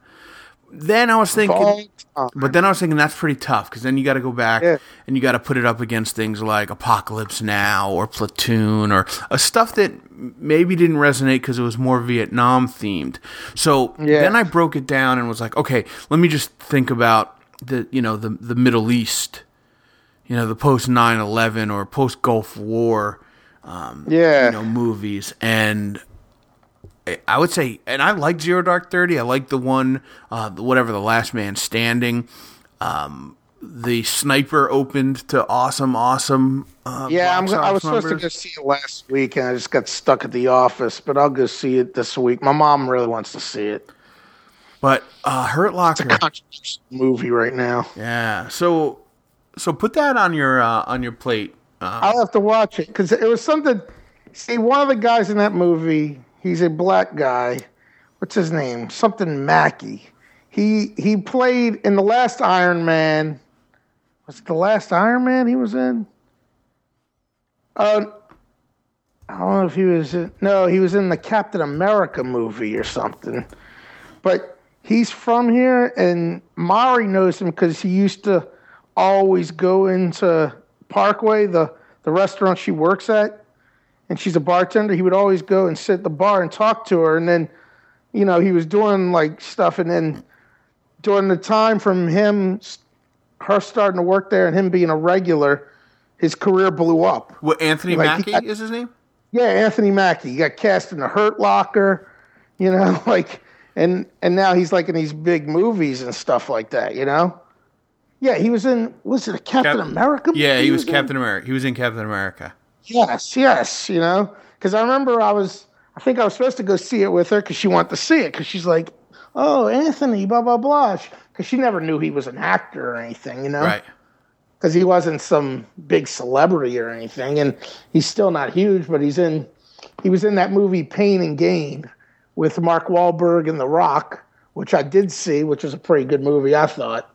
Speaker 2: Then I was thinking,
Speaker 3: All
Speaker 2: but then I was thinking that's pretty tough because then you got to go back
Speaker 3: Yeah.
Speaker 2: and you got to put it up against things like Apocalypse Now or Platoon or uh, stuff that maybe didn't resonate because it was more Vietnam themed. So
Speaker 3: Yeah.
Speaker 2: then I broke it down and was like, okay, let me just think about the you know the the Middle East, you know the post 9/11 or post Gulf War
Speaker 3: Yeah.
Speaker 2: you know movies and I- would say and I like Zero Dark 30 I like the one uh whatever the last man standing um the sniper opened to awesome awesome uh
Speaker 3: yeah, I'm, I was
Speaker 2: office
Speaker 3: supposed to go see it last week, and I just got stuck at the office. But I'll go see it this week. My mom really wants to see it.
Speaker 2: but uh Hurt Locker it's
Speaker 3: Controversial movie right now.
Speaker 2: yeah so so put that on your uh on your plate uh,
Speaker 3: I'll have to watch it because it was something. See, one of the guys in that movie, he's a black guy. What's his name? Something Mackie. He he played in the last Iron Man. Was it the last Iron Man he was in? Uh, I don't know if he was. In, no, he was in the Captain America movie or something. But he's from here, and Mari knows him because he used to always go into Parkway, the the restaurant she works at, and she's a bartender. He would always go and sit at the bar and talk to her, and then, you know, he was doing like stuff, and then during the time from him, her starting to work there, and him being a regular, his career blew up.
Speaker 2: what Anthony
Speaker 3: like,
Speaker 2: Mackie
Speaker 3: got-
Speaker 2: is his name
Speaker 3: Yeah, Anthony Mackie. He got cast in the Hurt Locker, you know, like and and now he's like in these big movies and stuff like that, you know? Yeah, he was in was it a Captain
Speaker 2: Cap-
Speaker 3: America?
Speaker 2: yeah he was
Speaker 3: in?
Speaker 2: Captain America he was in Captain America
Speaker 3: Yes, yes, you know, because I remember I was, I think I was supposed to go see it with her because she wanted to see it because she's like, oh, Anthony, blah blah blah, because she never knew he was an actor or anything, you know,
Speaker 2: right.
Speaker 3: Because he wasn't some big celebrity or anything, and he's still not huge, but he's in, he was in that movie Pain and Gain with Mark Wahlberg and The Rock, which I did see, which was a pretty good movie, I thought.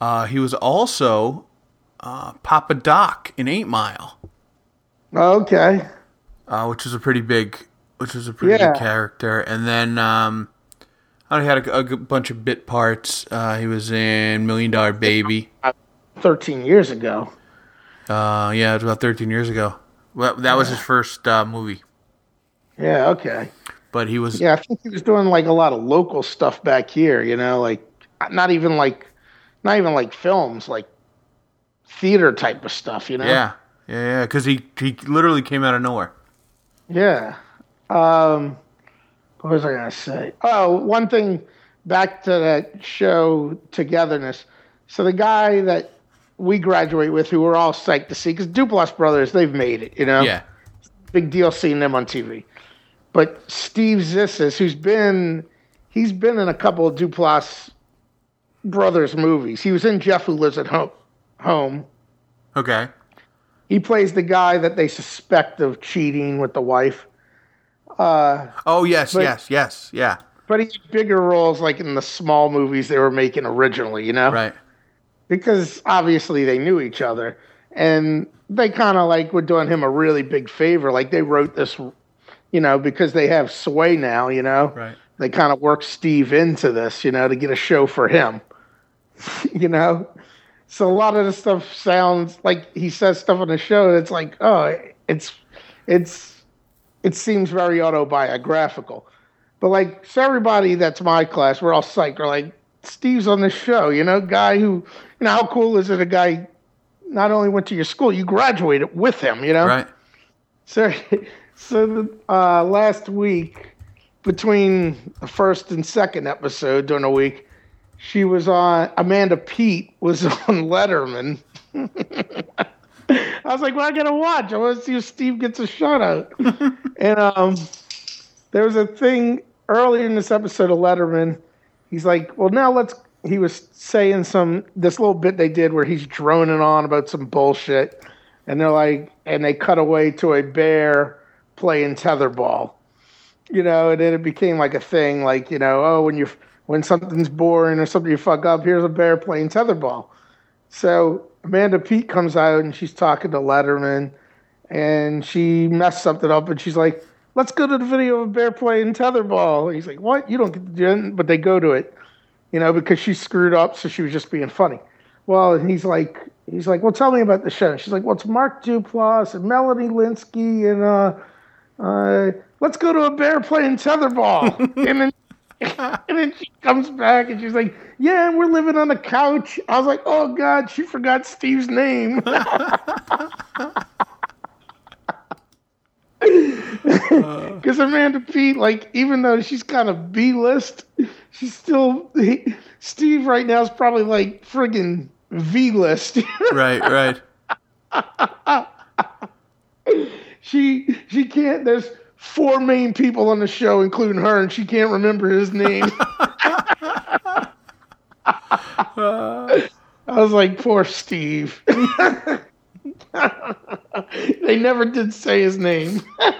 Speaker 2: uh he was also uh Papa Doc in 8 Mile
Speaker 3: Okay,
Speaker 2: uh, which was a pretty big, which was a pretty
Speaker 3: Yeah.
Speaker 2: big character. And then um, I had a, a bunch of bit parts. Uh, he was in Million Dollar Baby.
Speaker 3: thirteen years ago.
Speaker 2: Uh, yeah, it was about 13 years ago. Well, that was his first uh, movie,
Speaker 3: Yeah, okay.
Speaker 2: but he was
Speaker 3: Yeah, I think he was doing like a lot of local stuff back here, you know, like not even like not even like films, like theater type of stuff, you know?
Speaker 2: yeah, yeah, because he he literally came out of nowhere.
Speaker 3: Yeah. Um what was I gonna say? Oh, one thing back to that show togetherness. So the guy that we graduate with who we're all psyched to see, because Duplass Brothers, they've made it, you know?
Speaker 2: Yeah,
Speaker 3: big deal seeing them on TV. But Steve Zissis, who's been he's been in a couple of Duplass brothers movies. He was in Jeff Who Lives at Home. Home.
Speaker 2: okay,
Speaker 3: He plays the guy that they suspect of cheating with the wife. Uh,
Speaker 2: oh yes,
Speaker 3: But-
Speaker 2: yes, yes, yeah,
Speaker 3: but he had bigger roles like in the small movies they were making originally, you know?
Speaker 2: right,
Speaker 3: because obviously they knew each other and they kind of like were doing him a really big favor like they wrote this you know because they have sway now you know
Speaker 2: right.
Speaker 3: they kind of worked steve into this you know to get a show for him you know. So a lot of the stuff sounds like he says stuff on the show that's like, oh, it's it's it seems very autobiographical. But like, so everybody that's my class, we're all psyched. We're like, Steve's on the show, you know, guy who, you know, how cool is it? A guy not only went to your school, you graduated with him, you know.
Speaker 2: Right.
Speaker 3: So, so uh, last week, between the first and second episode during the week, she was on. Amanda Peet was on Letterman. I was like, "Well, I gotta watch. I want to see if Steve gets a shout out." and um, there was a thing earlier in this episode of Letterman. He's like, "Well, now let's." He was saying some this little bit they did where he's droning on about some bullshit, and they're like, and they cut away to a bear playing tetherball, you know, and then it became like a thing, like you know, oh, when you when something's boring or something you fuck up, here's a bear playing tetherball. So Amanda Peet comes out and she's talking to Letterman, and she messed something up, and she's like, "Let's go to the video of a bear playing tetherball." And he's like, "What? You don't get to do it," but they go to it, you know, because she screwed up, so she was just being funny. Well, and he's like, he's like, "Well, tell me about the show." She's like, "Well, it's Mark Duplass and Melanie Lynskey and uh, uh, let's go to a bear playing tetherball." and then and then she comes back and she's like, "Yeah, we're living on a couch." I was like, "Oh God, she forgot Steve's name." Uh. Because Amanda Peet, like, even though she's kind of B list, she's still he, Steve right now is probably like friggin' V list.
Speaker 2: Right. Right.
Speaker 3: she she can't. There's four main people on the show, including her, and she can't remember his name. I was like, poor Steve. they never did say his name.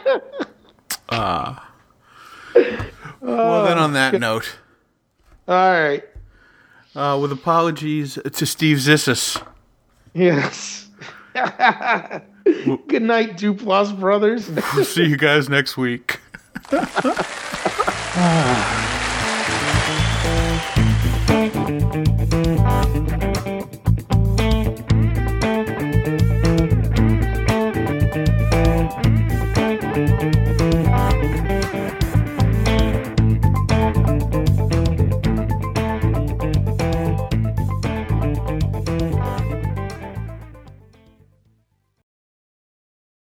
Speaker 2: Well, then on that note,
Speaker 3: All right.
Speaker 2: uh, with apologies to Steve Zissis.
Speaker 3: Yes. Good night, Duplass brothers.
Speaker 2: We'll see you guys next week.